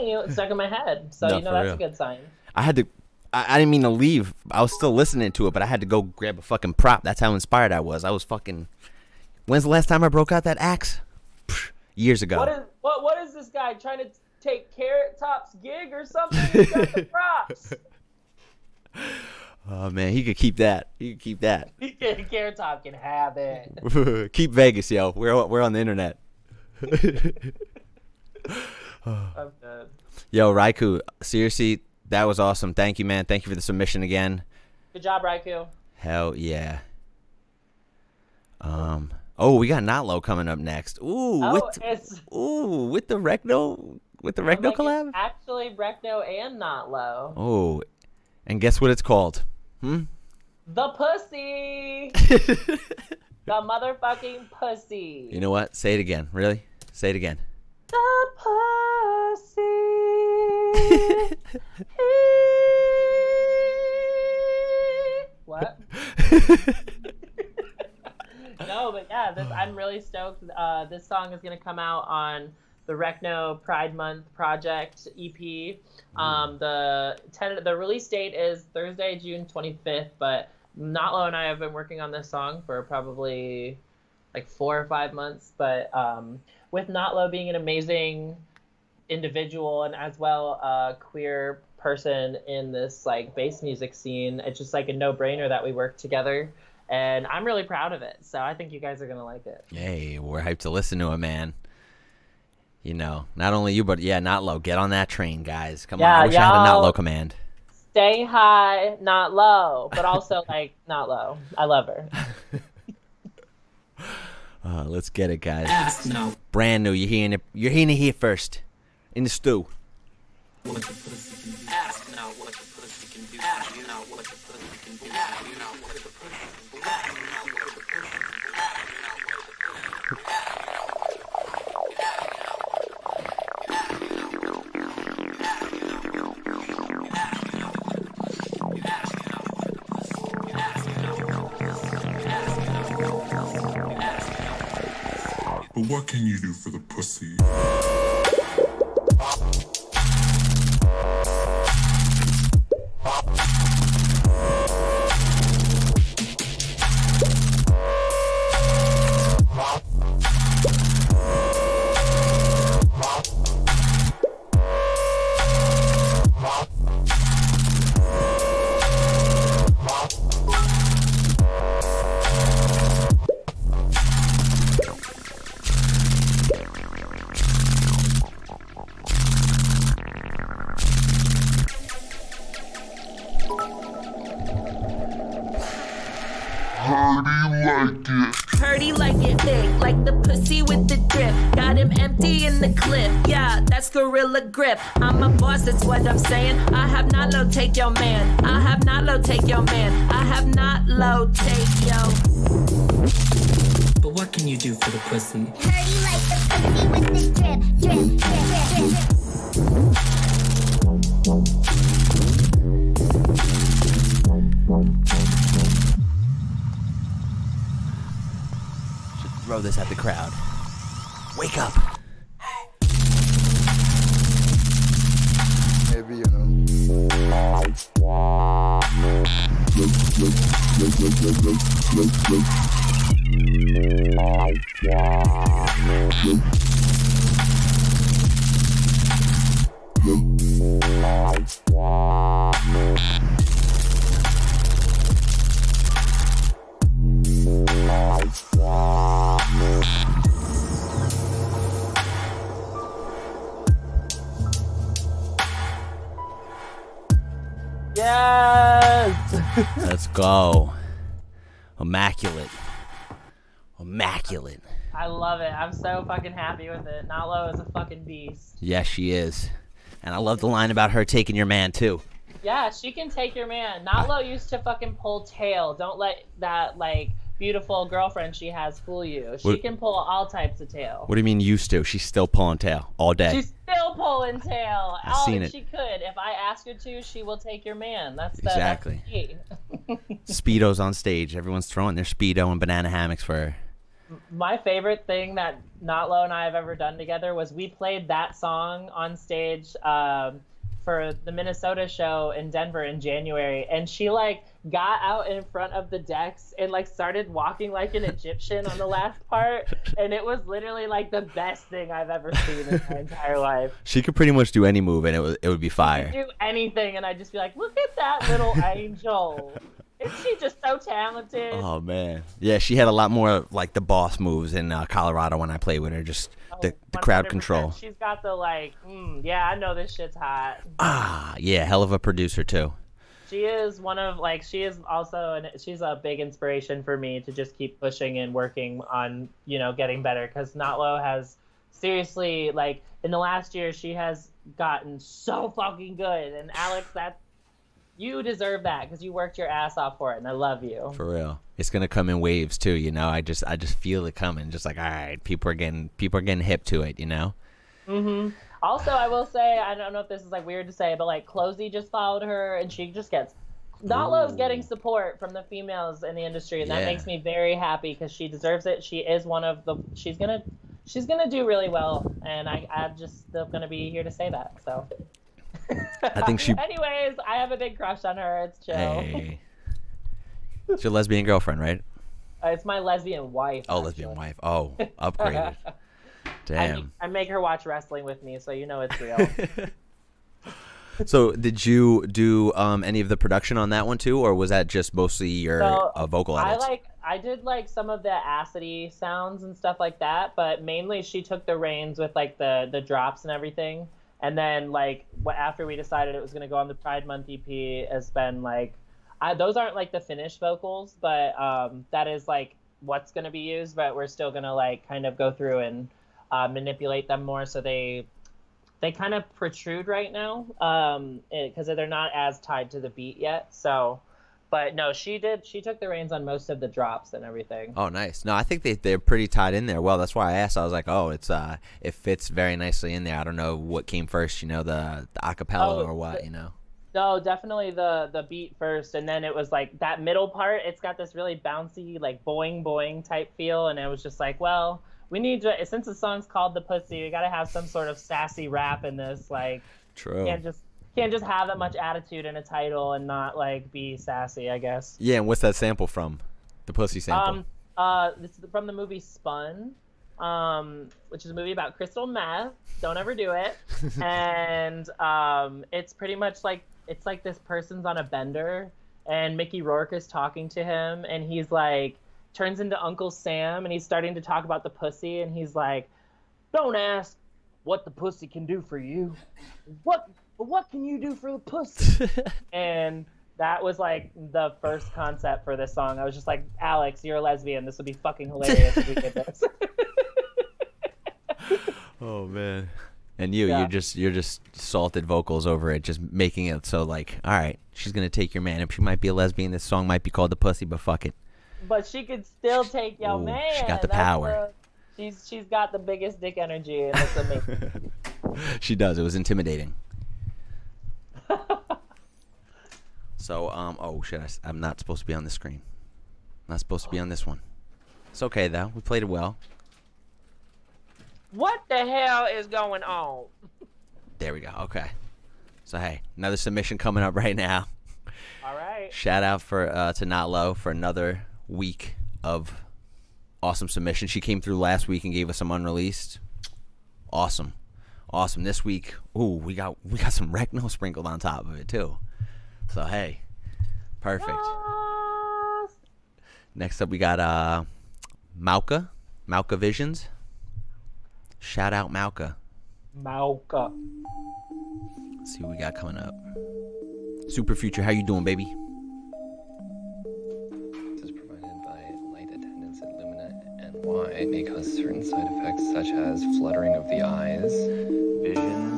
It's stuck in my head, so No, you know that's real. a good sign. I had to. I, I didn't mean to leave. I was still listening to it, but I had to go grab a fucking prop. That's how inspired I was. I was fucking. When's the last time I broke out that axe? Years ago. What is what what is this guy trying to take Carrot Top's gig or something? He's got the props. oh man, he could keep that. He could keep that. Carrot Top can have it. keep Vegas, yo. We're we're on the internet. I'm good. yo, Raikou, seriously, that was awesome. Thank you, man. Thank you for the submission again. Good job, Raikou. Hell yeah. Um. Oh, we got Notlow coming up next. Ooh, Oh, with ooh with the Recno with the Recno like collab. actually Recno and Not Low. Oh, and guess what it's called? Hmm. The pussy. the motherfucking pussy. You know what? Say it again. Really? Say it again. The pussy. what? no, but yeah, this, I'm really stoked. Uh, this song is gonna come out on the Recno Pride Month Project EP. Um, the ten- the release date is Thursday, June 25th. But Notlo and I have been working on this song for probably like four or five months. But um, with Notlo being an amazing individual and as well a queer person in this like bass music scene, it's just like a no brainer that we work together. And I'm really proud of it. So I think you guys are gonna like it. Hey, we're hyped to listen to it, man. You know, not only you, but yeah, not low. Get on that train, guys. Come on. Yeah, I wish I had a not low command. Stay high, not low, but also like not low. I love her. Uh, let's get it, guys. Ask no. Brand new. You're hearing it. You're hearing it here first. In the stew. What can you do for the pussy? Yes. Let's go. Immaculate. Immaculate. I love it. I'm so fucking happy with it. Nalo is a fucking beast. Yes, she is. And I love the line about her taking your man too. Yeah, she can take your man. Nalo used to fucking pull tail. Don't let that like beautiful girlfriend she has fool you. She What- can pull all types of tail. What do you mean used to? She's still pulling tail all day. She's still pulling tail. I've oh, seen it. she could. If I ask her to, she will take your man. That's the, Exactly. That's the key. Speedos on stage. Everyone's throwing their speedo and banana hammocks for her. My favorite thing that Notlo and I have ever done together was we played that song on stage um, for the Minnesota show in Denver in January, and she like got out in front of the decks and like started walking like an Egyptian on the last part, and it was literally like the best thing I've ever seen in my entire life. She could pretty much do any move and it would it would be fire. Do anything, and I'd just be like, "Look at that little angel! Is she just so talented?" Oh man, yeah, she had a lot more like the boss moves in uh, Colorado when I played with her. Just the, the crowd control. She's got the like, mm, yeah, I know this shit's hot. Ah, yeah, hell of a producer too. She is one of like she is also an she's a big inspiration for me to just keep pushing and working on you know getting better because Notlo has seriously like in the last year she has gotten so fucking good and Alex that you deserve that because you worked your ass off for it and I love you. For real, it's gonna come in waves too. You know, I just I just feel it coming. Just like all right, people are getting people are getting hip to it. You know. Mm-hmm. Also, I will say, I don't know if this is like weird to say, but like Closey just followed her, and she just gets. not loves getting support from the females in the industry, and that Yeah. makes me very happy because she deserves it. She is one of the. She's gonna. She's gonna do really well, and I, I'm just still gonna be here to say that. So. I think she. Anyways, I have a big crush on her. It's chill. Hey. It's your lesbian girlfriend, right? Uh, it's my lesbian wife. Oh, lesbian wife. Oh, upgraded. I, Damn. make, I make her watch wrestling with me, so you know it's real. So, did you do um, any of the production on that one too, or was that just mostly your So, uh, vocal I like I did like some of the acidy sounds and stuff like that, but mainly she took the reins with like the the drops and everything. And then like wh- after we decided it was gonna go on the Pride Month EP, has been like, I, those aren't like the finished vocals, but um, that is like what's gonna be used. But we're still gonna like kind of go through and uh, manipulate them more so they they kind of protrude right now um because they're not as tied to the beat yet so but no she did she took the reins on most of the drops and everything Oh, nice. No, I think they they're pretty tied in there. Well, that's why I asked. I was like, oh, it's uh, it fits very nicely in there. I don't know what came first, you know, the the acapella Oh, or what, the- you know. no definitely the the beat first and then it was like that middle part it's got this really bouncy like boing boing type feel and it was just like well we need to since the song's called the pussy we gotta have some sort of sassy rap in this like True. can't just can't just have that much attitude in a title and not like be sassy i guess Yeah, and what's that sample from? The pussy sample. Um, uh, this is from the movie Spun, um, which is a movie about crystal meth. Don't ever do it. and um, it's pretty much like it's like this person's on a bender, and Mickey Rourke is talking to him, and he's like turns into Uncle Sam, and he's starting to talk about the pussy, and he's like, "Don't ask what the pussy can do for you. What what can you do for the pussy?" and that was like the first concept for this song. I was just like, Alex, you're a lesbian. This would be fucking hilarious if we did this. oh man. And you, Yeah. you're just you're just salted vocals over it, just making it so like, all right, she's gonna take your man. If she might be a lesbian, this song might be called the pussy, but fuck it. but she could still take your Ooh, man. she got the That's power. the- she's she's got the biggest dick energy, and it's amazing. she does. It was intimidating. so, um, oh shit, I, am not supposed to be on the screen. Not supposed to be on this one. It's okay though. We played it well. what the hell is going on? There we go. Okay. So hey, another submission coming up right now. All right. Shout out for uh, to Not Low for another week of awesome submission. She came through last week and gave us some unreleased. Awesome, awesome. This week, ooh, we got we got some Recno sprinkled on top of it too. So hey, perfect. Yes. Next up, we got uh, Mauka, Mauka Visions. Shout out Mauka. Mauka. Let's see what we got coming up. Super Future, how you doing, baby? Lumina NY may cause certain side effects such as fluttering of the eyes, visions,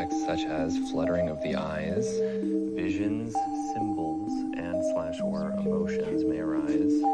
effects such as fluttering of the eyes, visions, symbols, and slash or emotions may arise,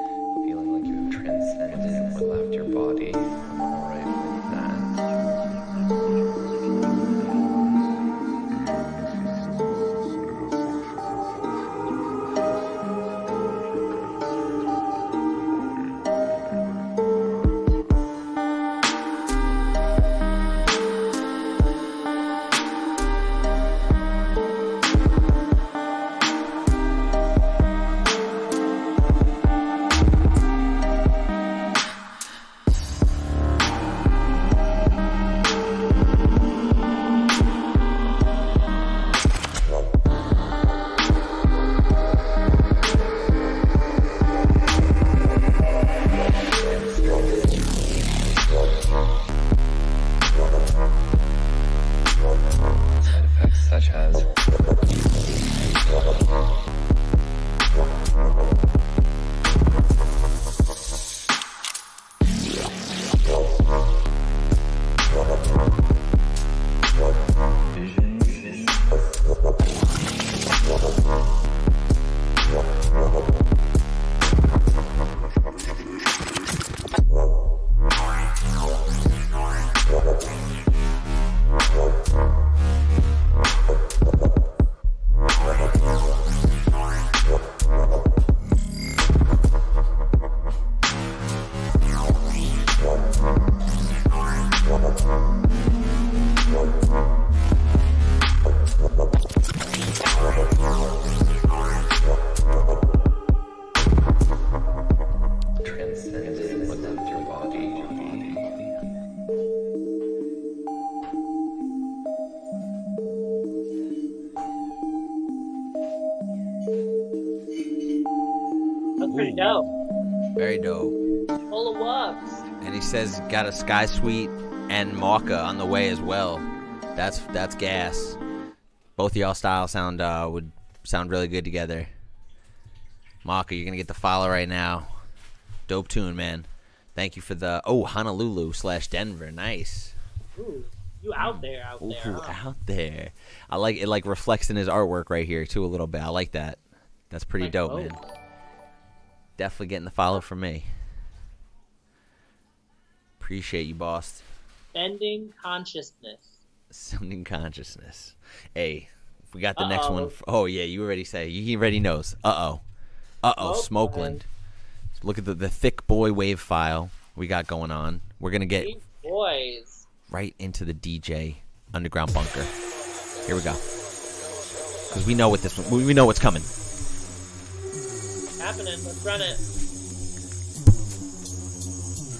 says got a Sky Suite and Mauka on the way as well. That's that's gas. Both of y'all style sound uh, would sound really good together. Mauka, you're gonna get the follow right now. Dope tune, man. Thank you for the oh Honolulu slash Denver. Nice. Ooh, you out there, out Ooh, there. huh? out there. I like it. Like reflects in his artwork right here too a little bit. I like that. That's pretty Like, dope, man. Definitely getting the follow from me. Appreciate you, boss. Bending consciousness. Sounding consciousness. Hey, we got the next one. Uh-oh. f- Oh yeah, you already say. He already knows. Uh oh. Uh oh. Smokeland. Smokeland. Look at the the thick boy wave file we got going on. We're gonna get These boys. right into the DJ underground bunker. Here we go. Because we know what this one. We know what's coming. Happening. Let's run it.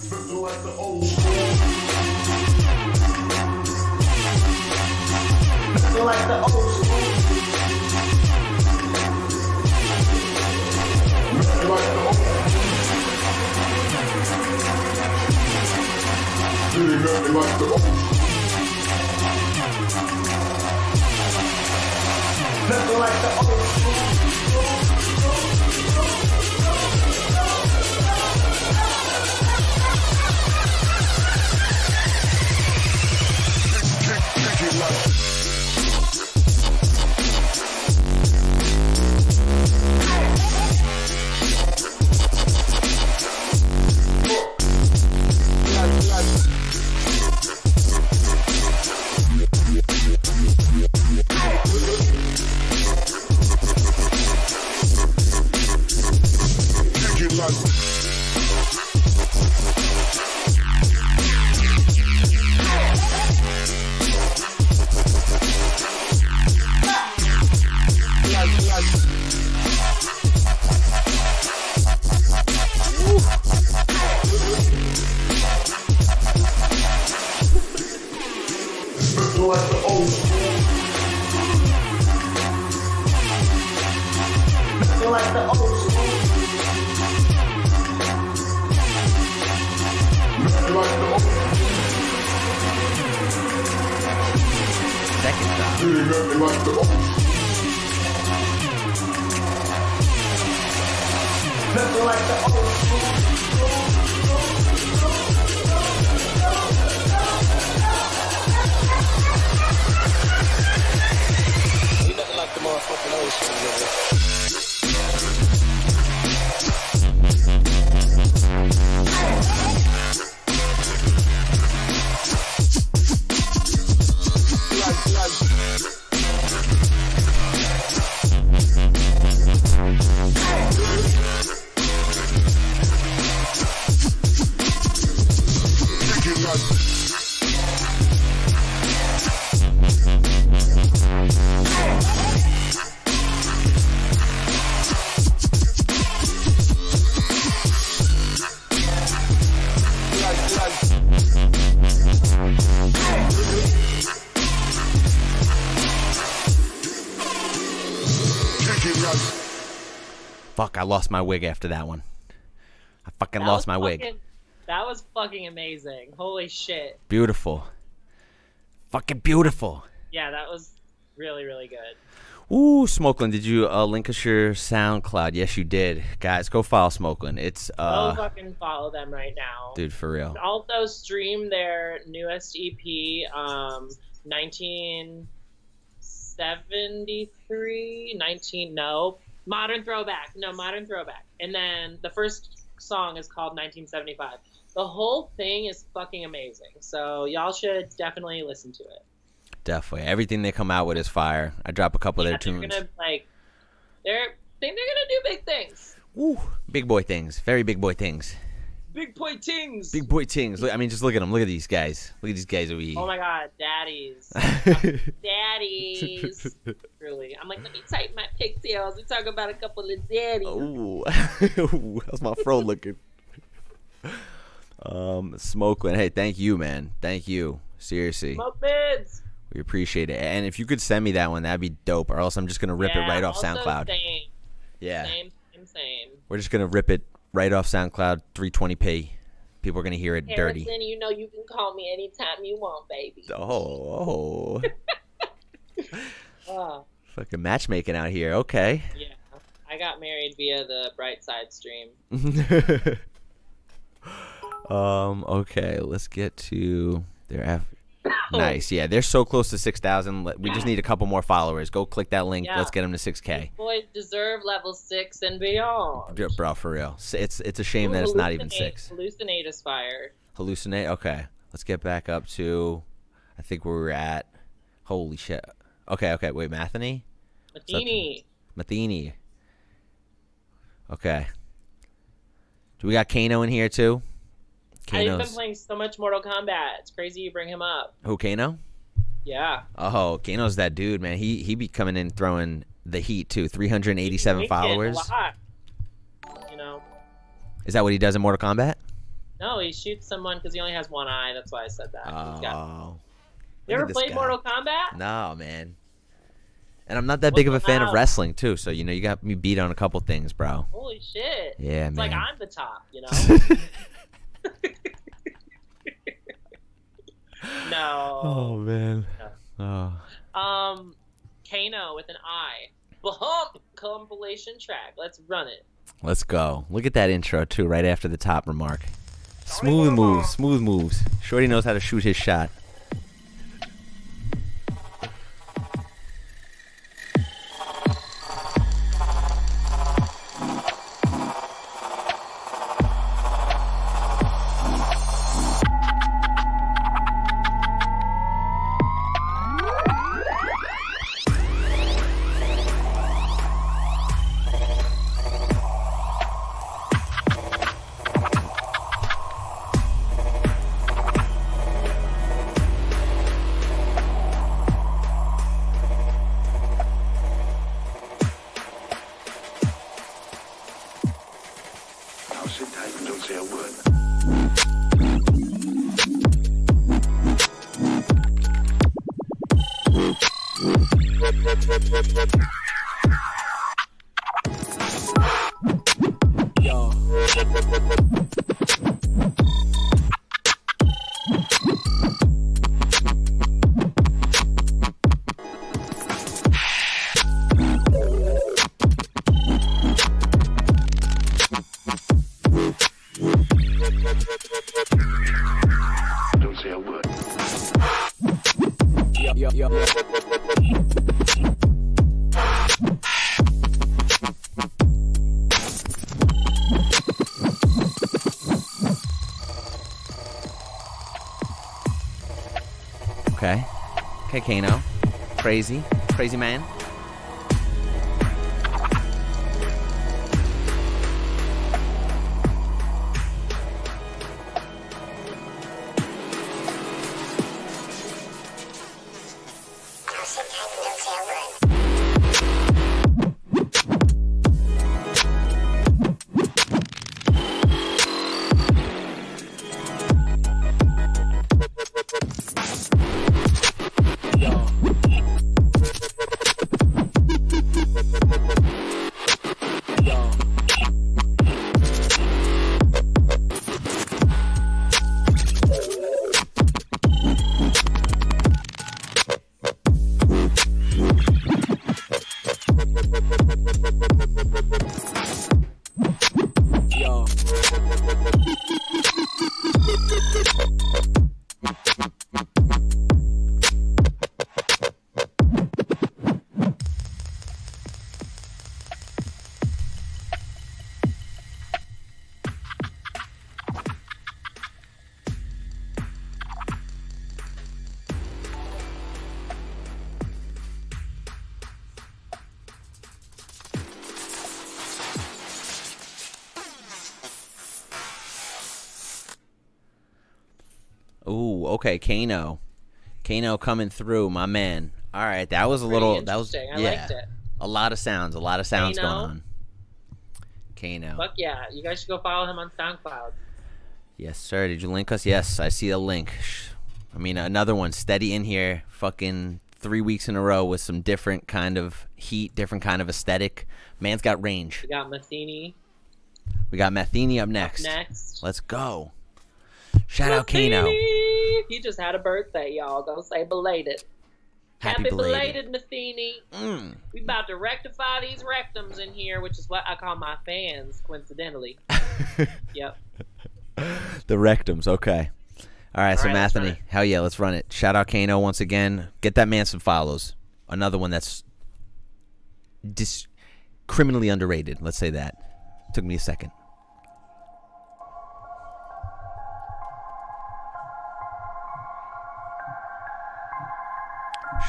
Nothing like the old school. Like the old school. Like the old nothing like the old I lost my wig after that one. I fucking That lost my wig. That was fucking amazing. Holy shit. Beautiful. Fucking beautiful. Yeah, that was really, really good. Ooh, Smokeland, did you uh, link us your SoundCloud? Yes, you did. Guys, go follow Smokeland. It's, Go uh, fucking follow them right now. dude, for real. Also stream their newest EP, um, 1973, 19, no, Modern Throwback. No, Modern Throwback. And then the first song is called 1975. The whole thing is fucking amazing. So y'all should definitely listen to it. Definitely. Everything they come out with is fire. I drop a couple Yeah, of their they're tunes. gonna like, they're think they're gonna do big things. Woo. Big boy things. Very big boy things. Big boy things. Big boy things. Look, I mean, just look at them. Look at these guys. Look at these guys over here. Oh my god, daddies. daddies. Really. I'm like, let me tighten my pigtails. We talk about a couple of daddies. Ooh. Ooh, how's my fro looking? um, Smokeland. Hey, thank you, man. Thank you. Seriously. Smoke bids. We appreciate it. And if you could send me that one, that'd be dope. Or else I'm just gonna rip it right off SoundCloud. Same, Yeah. same, same, same. We're just gonna rip it right off SoundCloud, 320p. People are gonna hear it dirty. Harrison, you know you can call me anytime you want, baby. Oh, oh. Oh, fucking matchmaking out here. Okay. yeah. I got married via the Bright Side stream. um. Okay. Let's get to their F. Nice. Yeah, they're so close to six thousand. We just need a couple more followers. Go click that link. Yeah. Let's get them to six k. Boys deserve level six and beyond. Bro, for real. It's it's a shame that it's not even six. Hallucinate Aspire. Hallucinate. Okay. Let's get back up to, I think where we were at. Holy shit. Okay. Okay. Wait. Matheny. Matheny. Matheny. Okay. Do we got Kano in here too? I've been playing so much Mortal Kombat. It's crazy you bring him up. who Kano? Yeah. Oh, Kano's that dude, man. He he be coming in throwing the heat too. 387 He can hit followers. A lot. You know. Is that what he does in Mortal Kombat? No, he shoots someone because he only has one eye. That's why I said that. He's got- Oh. you ever played guy. Mortal Kombat? No, man. And I'm not that big of a fan of wrestling too, so you know you got me beat on a couple things, bro. Holy shit. Yeah, it's man. like I'm the top, you know? no. oh man. Oh. Um, Kano with an I. Bump compilation track. Let's run it. Let's go. Look at that intro too, right after the top remark. Smooth moves, smooth moves. Shorty knows how to shoot his shot. Kano. Crazy. Crazy man. Okay, Kano. Kano coming through, my man. All right, that was a Pretty little. That was. I yeah, liked it. a lot of sounds. A lot of sounds Kano. going on. Kano. Fuck yeah. You guys should go follow him on SoundCloud. Yes, sir. Did you link us? Yes, I see a link. I mean, another one steady in here. Fucking three weeks in a row with some different kind of heat, different kind of aesthetic. Man's got range. We got Matheny We got Matheny up next. next. Let's go. Shout out Kano. Matheny! He just had a birthday, y'all. Go say belated. Happy Happy belated. belated, Matheny. Mm. We about to rectify these rectums in here, which is what I call my fans, coincidentally. Yep. The rectums, okay. All right, so All right, Matheny, hell yeah, let's run it. Shout out Kano once again. Get that man some follows. Another one that's dis- criminally underrated. Let's say that. Took me a second.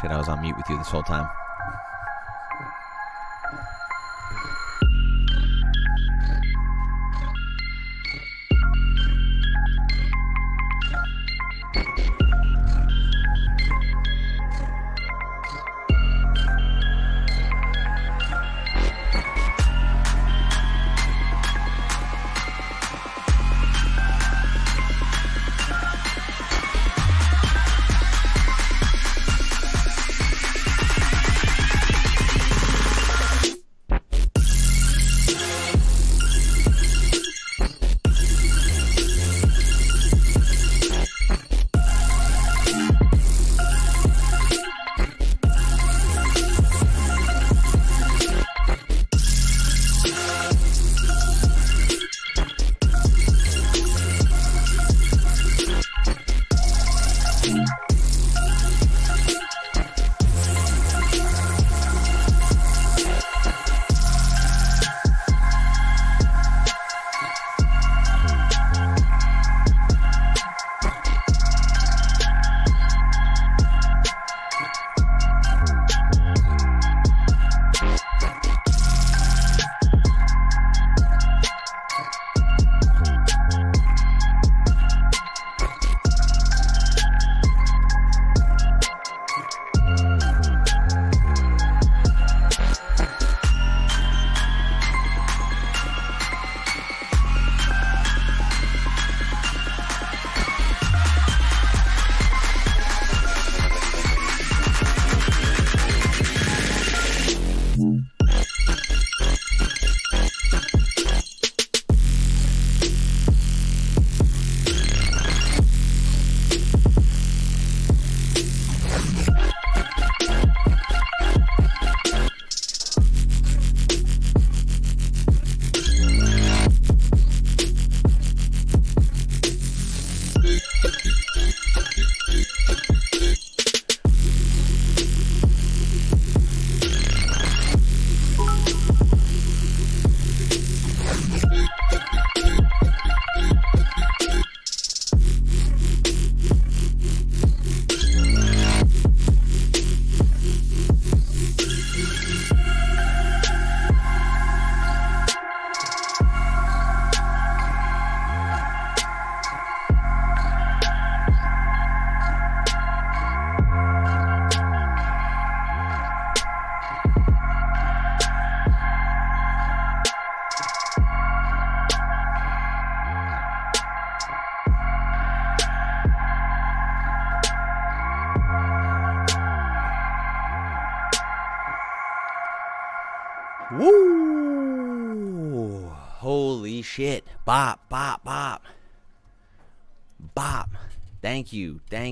Shit, I was on mute with you this whole time.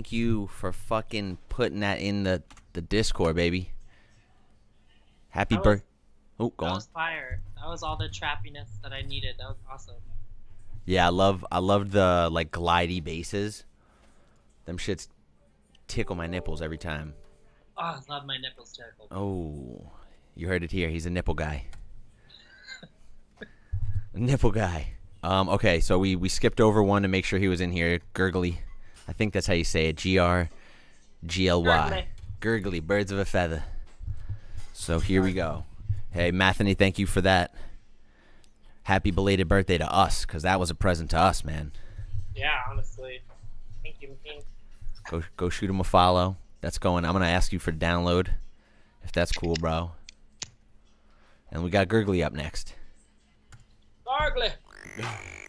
Thank you for fucking putting that in the, the Discord, baby. Happy birthday. Oh, go That on. was fire. That was all the trappiness that I needed. That was awesome. Yeah, I love I love the like glidey bases. Them shits tickle my nipples every time. Oh, I love my nipples tickled. Oh, you heard it here. He's a nipple guy. nipple guy. Um, okay, so we, we skipped over one to make sure he was in here. Gurgly. I think that's how you say it. G R G L Y. Gurgly. Birds of a feather. So here we go. Hey, Matheny, thank you for that. Happy belated birthday to us, because that was a present to us, man. Yeah, honestly. Thank you, Pink. Go go shoot him a follow. That's going. I'm gonna ask you for download, if that's cool, bro. And we got Gurgly up next. Gargly.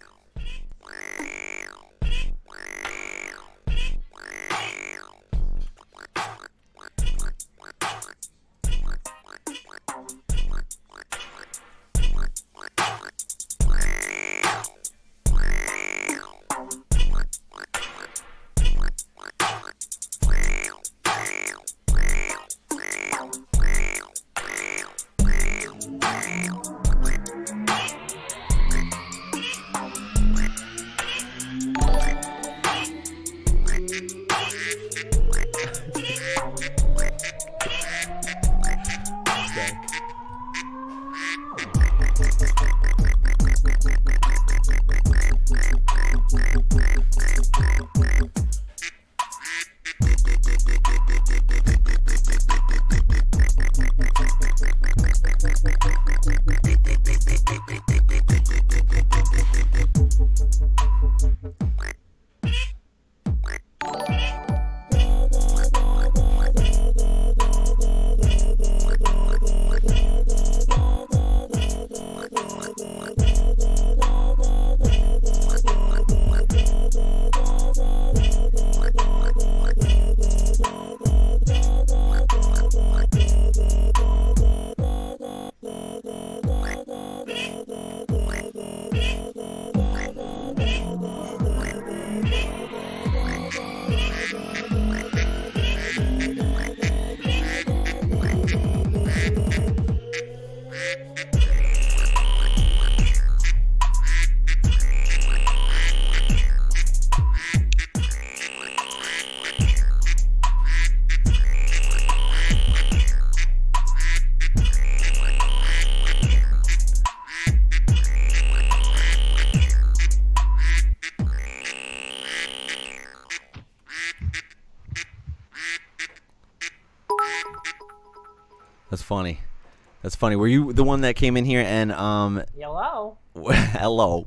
funny. Were you the one that came in here and um Hello. hello.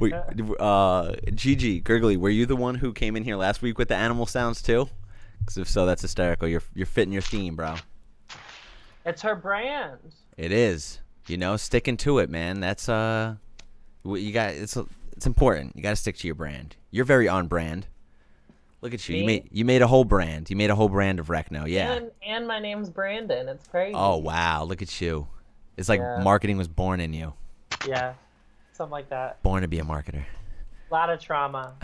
Were, uh Gigi, Gurgly, were you the one who came in here last week with the animal sounds too? Cuz if so, that's hysterical. You're you're fitting your theme, bro. It's her brand. It is. You know, sticking to it, man. That's uh you got it's it's important. You got to stick to your brand. You're very on brand. Look at you. You made you made a whole brand. You made a whole brand of Recno. Yeah. And, and my name's Brandon. It's crazy. Oh wow, look at you. It's like Yeah. marketing was born in you. Yeah. Something like that. Born to be a marketer. A lot of trauma.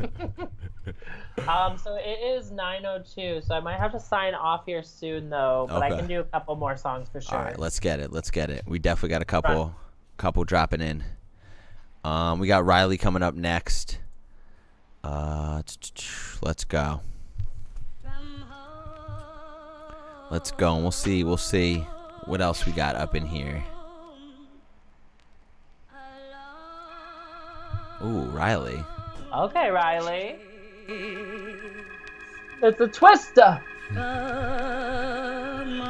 um, so it is 9:02, so I might have to sign off here soon, though. But I can do a couple more songs for sure. All right, let's get it. Let's get it. We definitely got a couple couple dropping in. Um we got Riley coming up next. Uh let's go. Let's go and we'll see. We'll see what else we got up in here. Ooh, Riley. Okay, Riley. It's a twister.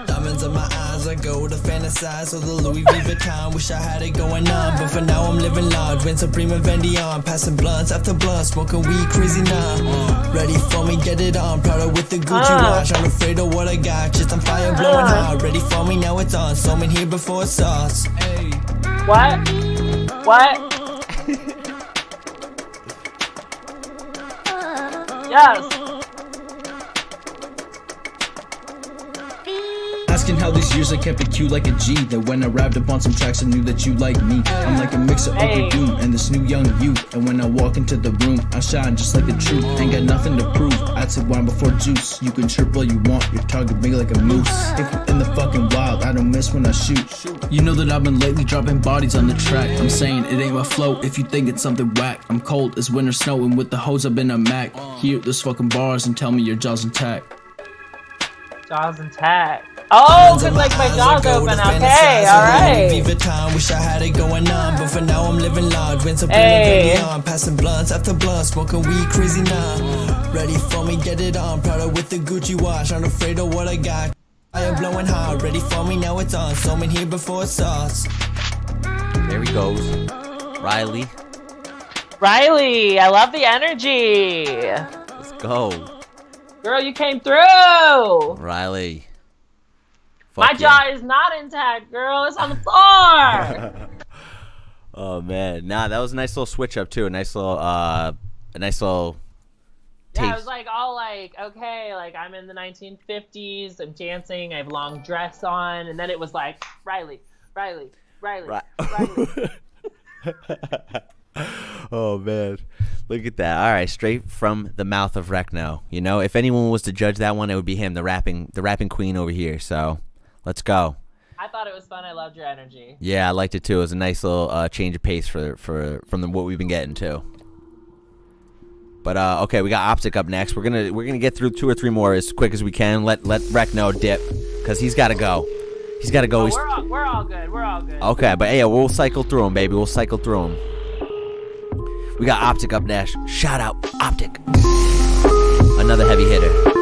Diamonds in my eyes, I go to fantasize of the Louis V Vuitton. Wish I had it going on, but for now I'm living large. Win Supreme and Vendion, passing blunts after blunts, smoking weed crazy now. Ready for me, get it on. Proud of with the Gucci Ah. watch. I'm afraid of what I got, just on fire, blowing Ah. hard. Ready for me, now it's on. So I'm in here before it starts. What? What? yes. Asking how these years I kept it cute like a G. That when I rapped up on some tracks, I knew that you like me. I'm like a mix of. Uncle Doom and this new young you. And when I walk into the room, I shine just like the truth. Ain't got nothing to prove. I'd say wine before juice. You can chirp all you want. Your target big like a moose. If we're in the fucking wild, I don't miss when I shoot. You know that I've been lately dropping bodies on the track. I'm saying it ain't my flow if you think it's something whack. I'm cold as winter snow and with the hose I've been a Mac. Hear those fucking bars and tell me your jaws intact. Jaws intact. Oh, cause like my jaws open. Okay, all right. Viva time, wish I had it going on, but for now I'm living large. Went supreme Hey. on, passing blunts after blunts, smoking weed crazy now. Ready for me, get it on. Proud of with the Gucci watch, not afraid of what I got. I am blowing hard, ready for me, now it's on. So here before it's sauce. There he goes. Riley, Riley, I love the energy. let's go. Girl, you came through. Riley. My Fuck yeah. jaw is not intact, girl. It's on the floor. Oh man, nah, that was a nice little switch up too. A nice little, uh, a nice little. yeah, it was like all like, okay, like I'm in the 1950s. I'm dancing. I have long dress on, and then it was like Riley, Riley, Riley. Riley. oh man, look at that! All right, straight from the mouth of Recno. You know, if anyone was to judge that one, it would be him, the rapping, the rapping queen over here. So, let's go. I thought it was fun. I loved your energy. Yeah, I liked it too. It was a nice little uh, change of pace for for from the, what we've been getting too. But uh, okay, we got Optic up next. We're gonna we're gonna get through two or three more as quick as we can. Let let Recno dip because he's got to go. He's got to go. Oh, we're all, we're all good. We're all good. okay, but yeah, we'll cycle through him, baby. We'll cycle through him. We got Optic up next. Shout out Optic, another heavy hitter.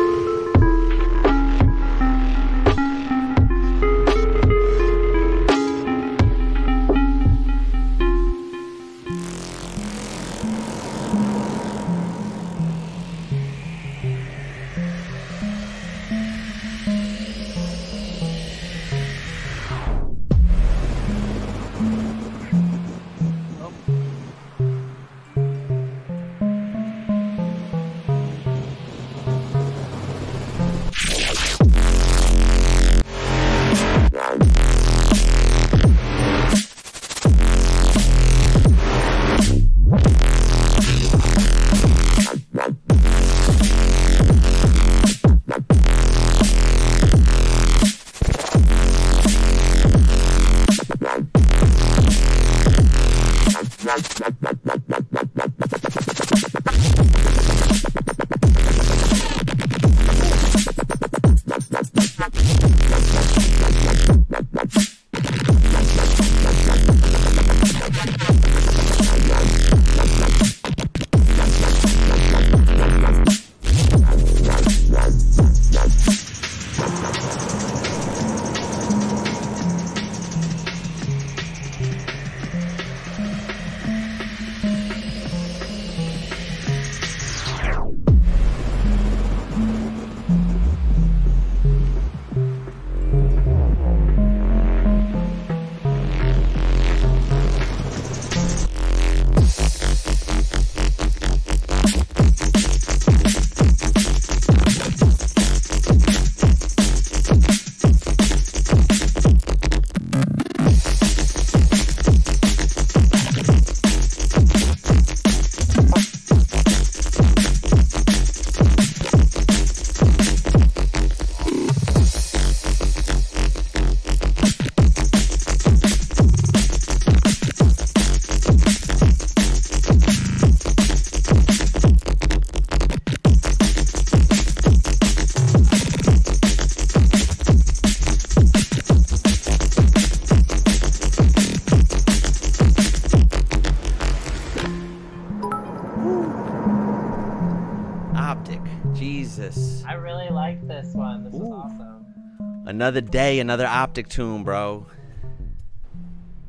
Another another Optic tune, bro.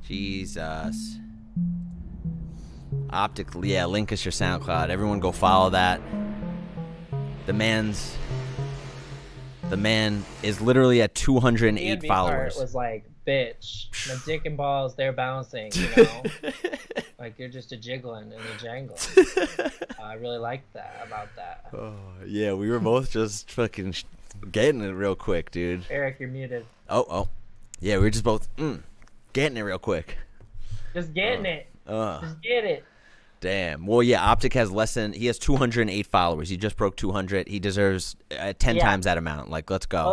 Jesus. Optic, yeah, link us your SoundCloud. Everyone go follow that. The man's. The man is literally at 208 DNB followers. part was like, bitch, my dick and balls, they're bouncing, you know? like you're just a jiggling and a jangling. I really like that about that. Oh, yeah, we were both just fucking getting it real quick, dude. Eric, you're muted. Oh, oh. Yeah, we were just both mm, getting it real quick. Just getting it. Uh, Just get it. damn. Well, yeah, Optic has less than he has 208 followers. He just broke 200. He deserves uh, 10 Yeah. times that amount. Like, let's go.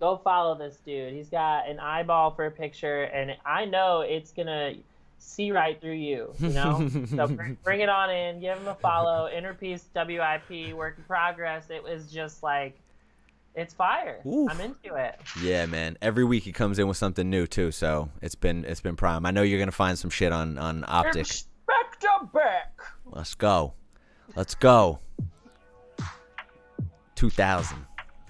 Go, go follow this dude. He's got an eyeball for a picture, and I know it's gonna see right through you. You know, so bring, bring it on in. Give him a follow. Inner Peace WIP work in progress. It was just like, it's fire. Oof. I'm into it. Yeah, man. Every week he comes in with something new too, so it's been it's been prime. I know you're gonna find some shit on on Optic. Inspector Beck. Let's go. Let's go. 2000.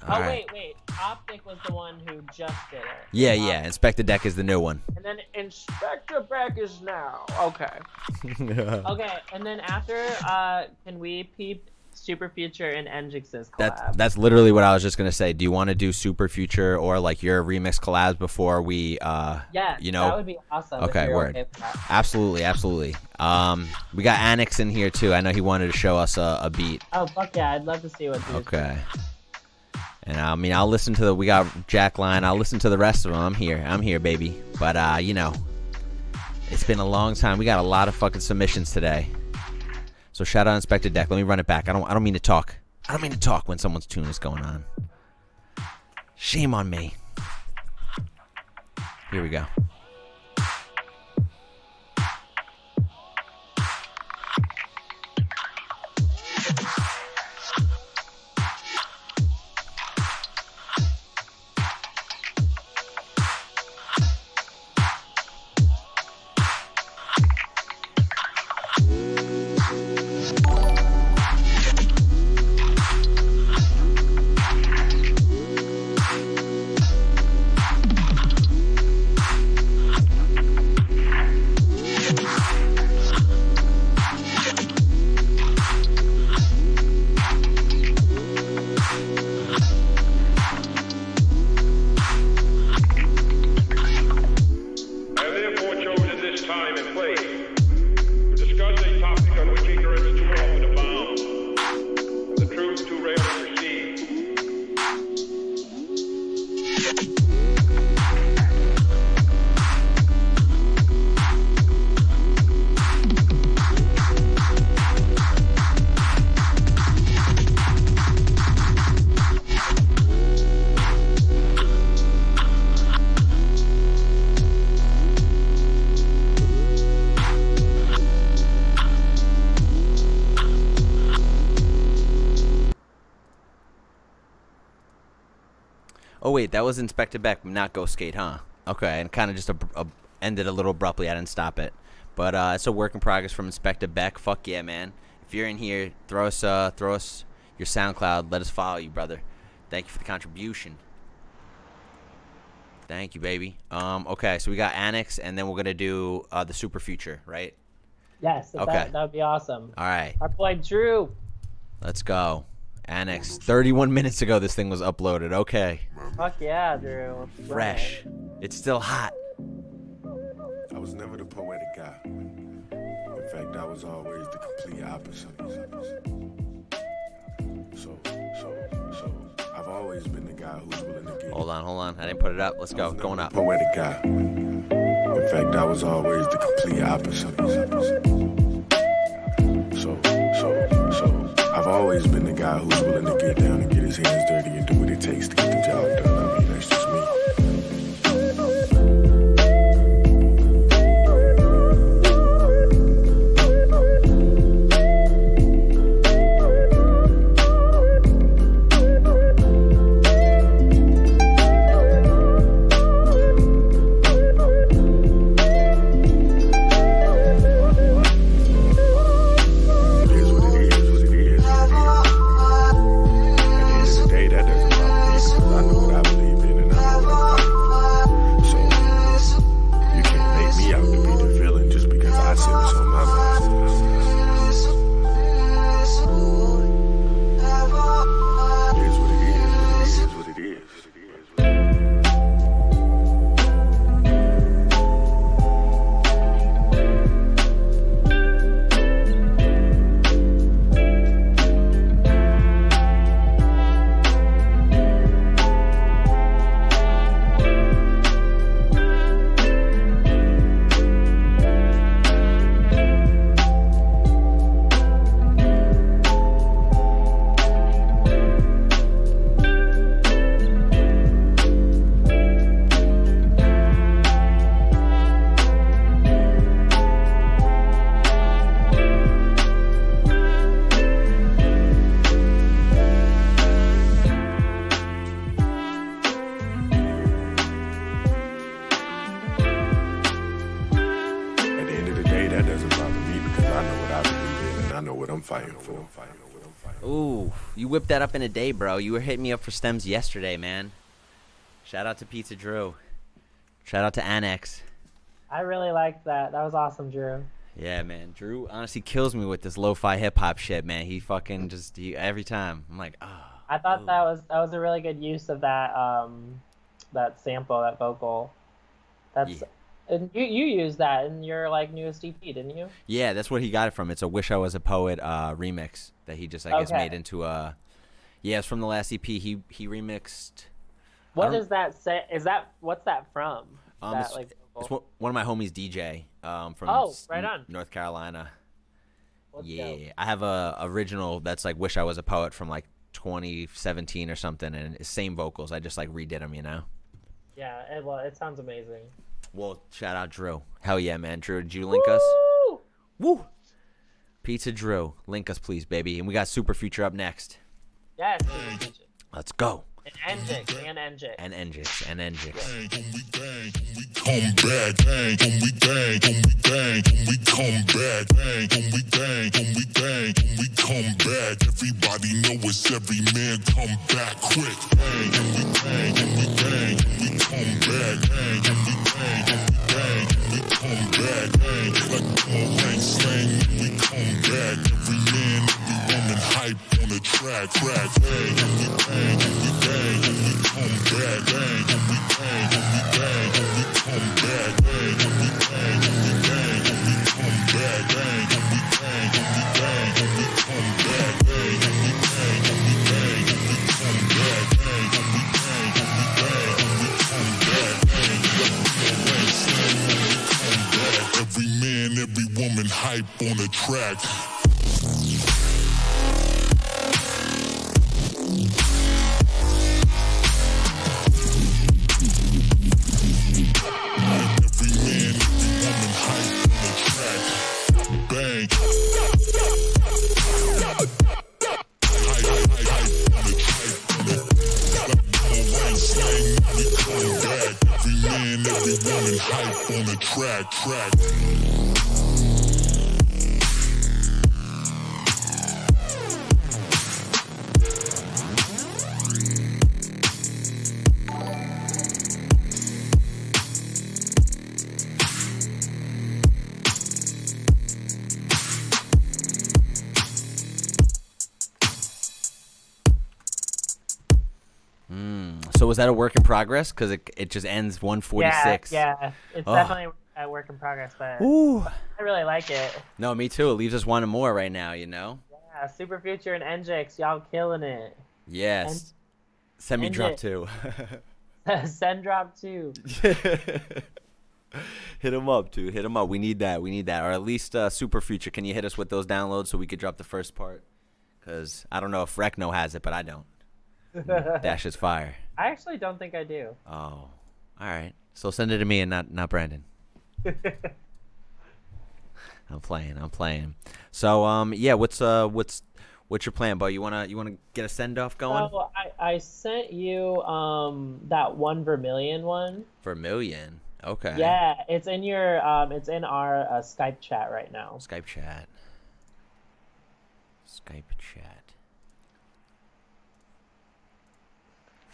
All oh right. wait, wait. Optic was the one who just did it. Yeah, yeah. Inspector Deck is the new one. And then Inspector Beck is now. Okay. Okay, and then after, uh, can we peep Super Future and Engix's collab? That's that's literally what I was just gonna say. Do you want to do Super Future or like your remix collabs before we, uh, yeah, you know? that would be awesome. Okay, word. Okay. Absolutely, absolutely. Um, we got Annex in here too. I know he wanted to show us a, a beat. Oh fuck yeah, I'd love to see what. Okay. And I mean, I'll listen to the. We got Jack Line. I'll listen to the rest of them. I'm here. I'm here, baby. But uh, you know, it's been a long time. We got a lot of fucking submissions today. So shout out Inspector Deck. Let me run it back. I don't. I don't mean to talk. I don't mean to talk when someone's tune is going on. Shame on me. Here we go. Was Inspector Beck, not Ghost Skate, huh? Okay, and kind of just a, a, ended a little abruptly. I didn't stop it, but uh, it's a work in progress from Inspector Beck. Fuck yeah, man! If you're in here, throw us uh, throw us your SoundCloud. Let us follow you, brother. Thank you for the contribution. Thank you, baby. Um, okay, so we got Annex, and then we're gonna do uh, the Super Future, right? Yes, Okay. that that would be awesome. All right, Our boy Drew. let's go. Annex. 31 minutes ago, this thing was uploaded. Okay, Fuck yeah, Drew. fresh. It's still hot. I was never the poetic guy. In fact, I was always the complete opposite. So, so, so, I've always been the guy who's willing to give. Hold on, hold on. I didn't put it up. Let's go. Going up. Poetic guy. In fact, I was always the complete opposite. So, so, so, I've always been the guy who's willing to get down and get his hands dirty and do what it takes to get the job done. A day, bro. You were hitting me up for stems yesterday, man. Shout out to Pizza Drew. Shout out to Annex. I really liked that. That was awesome, Drew. Yeah, man. Drew honestly kills me with this lo-fi hip hop shit, man. He fucking just he, every time. I'm like, ah. I thought that was that was a really good use of that um that sample, that vocal. That's Yeah. and you you used that in your like newest EP, didn't you? Yeah, that's where he got it from. It's a "Wish I Was a Poet" uh, remix that he just, I guess, Okay. made into a. Yeah, it's from the last EP. He he remixed. What does that say? Is that what's that from? Um, that it's, like it's one of my homies, DJ, um, from Oh, right on. North Carolina. Let's yeah, go. I have a original that's like "Wish I Was a Poet" from like 2017 or something, and same vocals. I just like redid them, you know. Yeah, it, well, it sounds amazing. Well, shout out Drew. Hell yeah, man. Drew, did you link us? Woo! Woo! Pizza Drew, link us, please, baby. And we got Super Future up next. Yes. Let's go. And Njix and Njix. And Njix, and Njix. come back, bang, we bang, we bang, we come back, bang, when we bang, when we bang, when we come back. Everybody know it's every man come back quick. Bang, when we bang, when we bang, when we come back, bang, when we bang, when we bang, when we come back, bang. Like boomerang slang, when we come back. Every man, every hype on the track, track, bang, when we bang, when we bang, when we come back, bang, when we bang, when we bang, when we come back, bang, when we bang, when we bang, when we come back, bang, when we bang, when we bang, when we come back, bang, when we bang, when we bang, when we come back, bang, when we bang, when we bang, when we come back, bang, when we come back. Every man, every woman hype on the track. Track, track. Hmm. So was that a work in progress? Because it, it just ends 146. Yeah, yeah. It's Oh. definitely a work in progress, but Ooh. I really like it. No, me too. It leaves us wanting more right now, you know? Yeah, Super Future and Njix, y'all killing it. Yes. Send me and drop two. Send drop two. hit him up, dude. Hit him up. We need that. We need that. Or at least uh, Super Future. Can you hit us with those downloads so we could drop the first part? Because I don't know if Recno has it, but I don't. Dash is fire. I actually don't think I do. Oh, all right. So send it to me and not not Brandon. I'm playing. I'm playing. So um yeah, what's uh what's what's your plan, bro? You wanna you wanna get a send off going Oh, I, I sent you um that one Vermilion one. million? Okay. Yeah, it's in your um it's in our uh, Skype chat right now. Skype chat. Skype chat.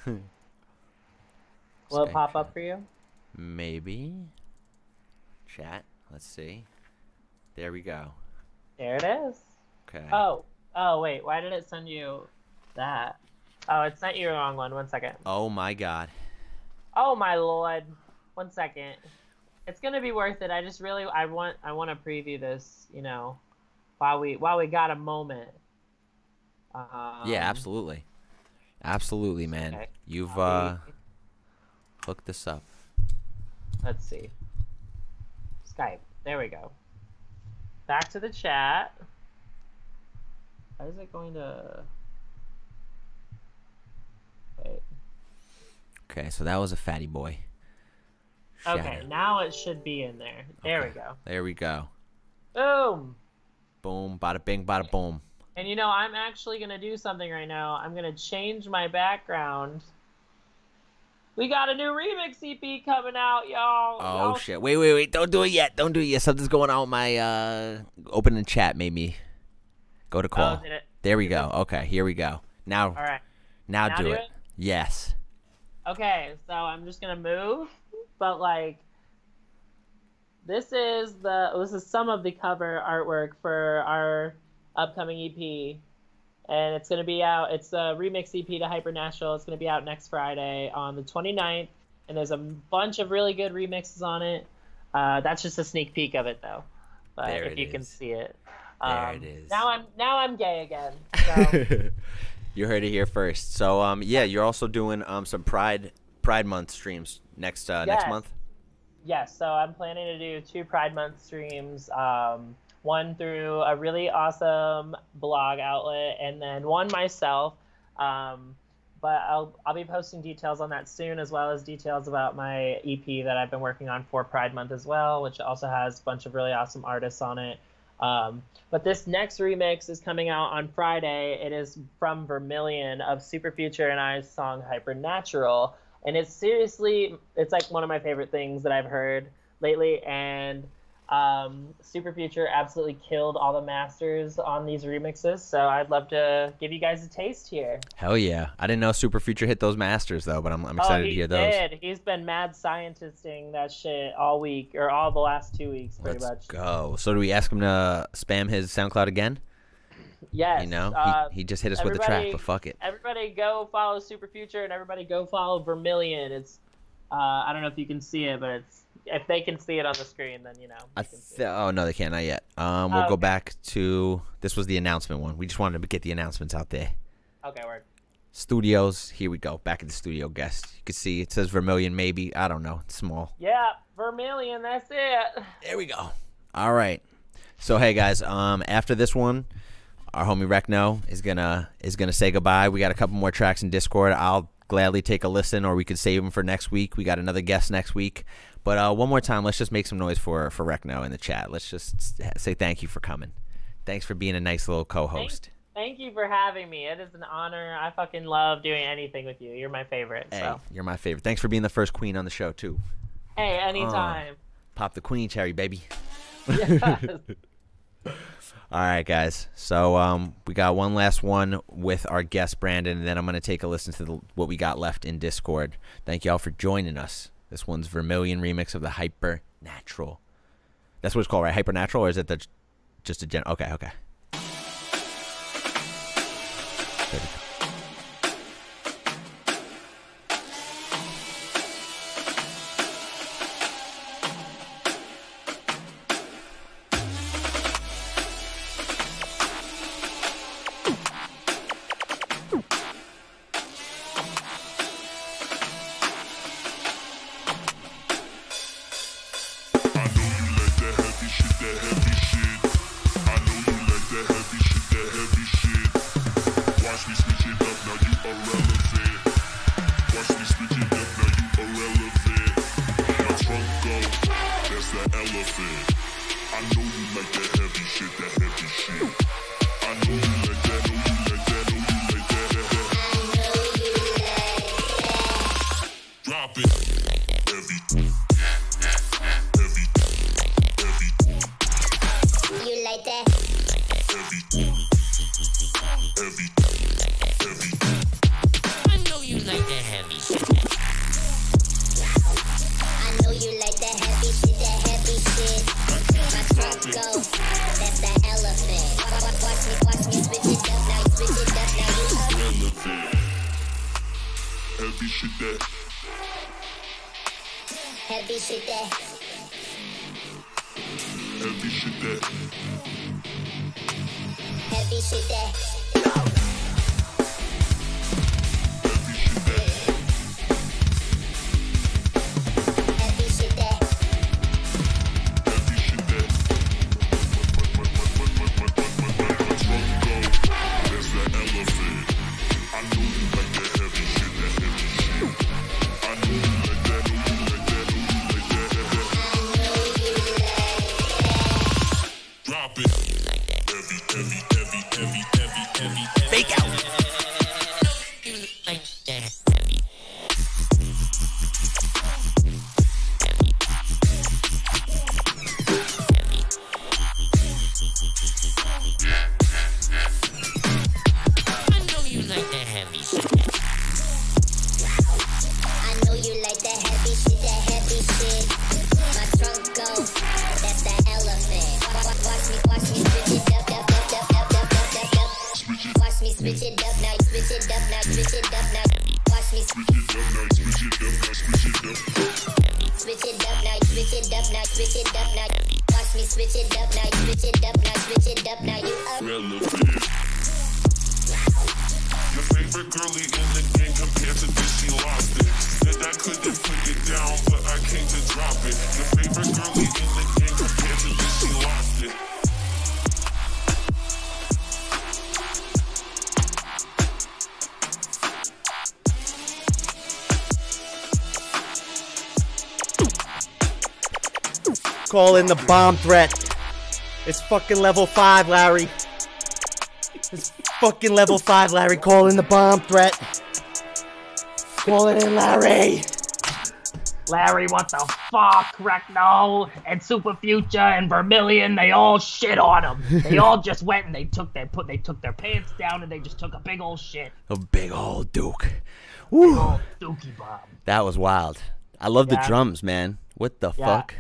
Will it pop chat. up for you? Maybe. Chat. Let's see. There we go. There it is. Okay. Oh, oh wait, why did it send you that? Oh, it sent you the wrong one. One second. Oh my god. Oh my lord. One second. It's gonna be worth it. I just really I want I want to preview this. You know, while we while we got a moment. Um, yeah, absolutely. Absolutely, man. okay. You've uh hooked this up. Let's see. Skype. There we go. Back to the chat. How is it going to? Wait. Okay, so that was a fatty boy. Shout Okay, now it should be in there. There we go. There we go. Boom. Boom, bada bing, bada boom. And you know, I'm actually gonna do something right now. I'm gonna change my background. We got a new remix EP coming out, y'all. Oh Y'all- shit! Wait, wait, wait! Don't do it yet! Don't do it yet! Something's going on with my uh opening chat. Made me Go to call. it- there we go. Okay, here we go. Now, All right. now, Now do, do it. it? Yes. Okay, so I'm just gonna move, but like this is the this is some of the cover artwork for our upcoming EP, and it's gonna be out. It's a remix EP to Hypernatural. It's gonna be out next Friday on the 29th, and there's a bunch of really good remixes on it. Uh, that's just a sneak peek of it though, but There if you can see it. There Um, it is. Now I'm now I'm gay again. So. you heard it here first. So, um, yeah, you're also doing um some Pride Pride Month streams next uh, next month. Yes, so I'm planning to do two Pride Month streams. Um, one through a really awesome blog outlet, and then one myself. Um, but I'll I'll be posting details on that soon, as well as details about my EP that I've been working on for Pride Month as well, which also has a bunch of really awesome artists on it. Um, but this next remix is coming out on Friday. It is from Vermilion of Super Future and I's song Hypernatural. And it's seriously, it's like one of my favorite things that I've heard lately. And um, Super Future absolutely killed all the masters on these remixes. So I'd love to give you guys a taste here. Hell yeah! I didn't know Super Future hit those masters though, but I'm, I'm oh, excited he to hear those. did. He's been mad scientisting that shit all week, or all the last two weeks, pretty Let's much. go. So do we ask him to spam his SoundCloud again? Yes. You know, uh, he, he just hit us with the track, but fuck it. Everybody go follow Super Future and everybody go follow Vermilion. It's uh, I don't know if you can see it, but it's if they can see it on the screen, then you know. I th- oh no, they can't not yet. Um, we'll Oh, go okay. back to this was the announcement one. We just wanted to get the announcements out there. Okay, word. Studios, here we go. Back at the studio guest. You can see it says Vermilion, maybe. I don't know. It's small. Yeah, Vermilion. That's it. There we go. All right. So hey guys, um, after this one, our homie Recno is gonna is gonna say goodbye. We got a couple more tracks in Discord. I'll gladly take a listen, or we could save them for next week. We got another guest next week. But uh, one more time, let's just make some noise for for Recno in the chat. Let's just say thank you for coming. Thanks for being a nice little co-host. Thank you for having me. It is an honor. I fucking love doing anything with you. You're my favorite. Hey, So you're my favorite. Thanks for being the first queen on the show too. hey, anytime. Pop the queen cherry, baby. Yes. All right, guys. So um, we got one last one with our guest Brandon, and then I'm gonna take a listen to the, what we got left in Discord. Thank y'all for joining us. This one's Vermilion remix of the Hyper Natural. That's what it's called, right? Hyper Natural, or is it the just a gen? Okay, okay. Go, that's the elephant. Watch, watch, watch me, watch me switch it up now, switch it up now. You up? Relevant. Heavy shit that. Heavy shit that, Heavy shit that. heavy shit that. Call in the bomb threat. It's fucking level five, Larry. It's fucking level five, Larry. Call in the bomb threat. Call it in, Larry. Larry, what the fuck? Recno and Super Future and Vermilion, they all shit on him. They all just went and they took their put they took their pants down and they just took a big old shit. A big old Duke. Woo. Oh, Dookie Bomb. That was wild. I love the drums, man. What the Yeah. fuck?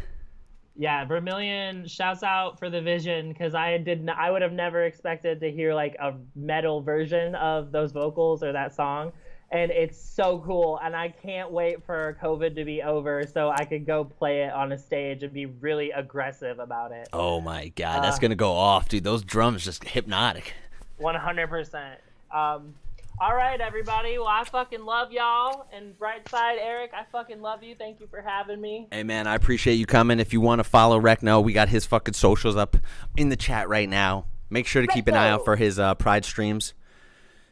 Yeah, Vermilion shouts out for the vision because I did not, I would have never expected to hear like a metal version of those vocals or that song. And it's so cool, and I can't wait for COVID to be over so I could go play it on a stage and be really aggressive about it. Oh my god, that's Uh, gonna go off, dude. Those drums just hypnotic. One hundred percent. Um, all right, everybody. Well, I fucking love y'all. And Brightside, Eric, I fucking love you. Thank you for having me. Hey man, I appreciate you coming. If you want to follow Recno, we got his fucking socials up in the chat right now. Make sure to keep an eye out for his uh, Pride streams,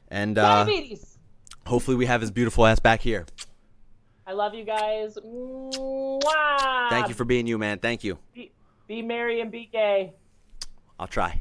and uh, Diabetes. hopefully we have his beautiful ass back here. I love you guys. Mwah! Thank you for being you, man. Thank you. Be, be merry and be gay. I'll try.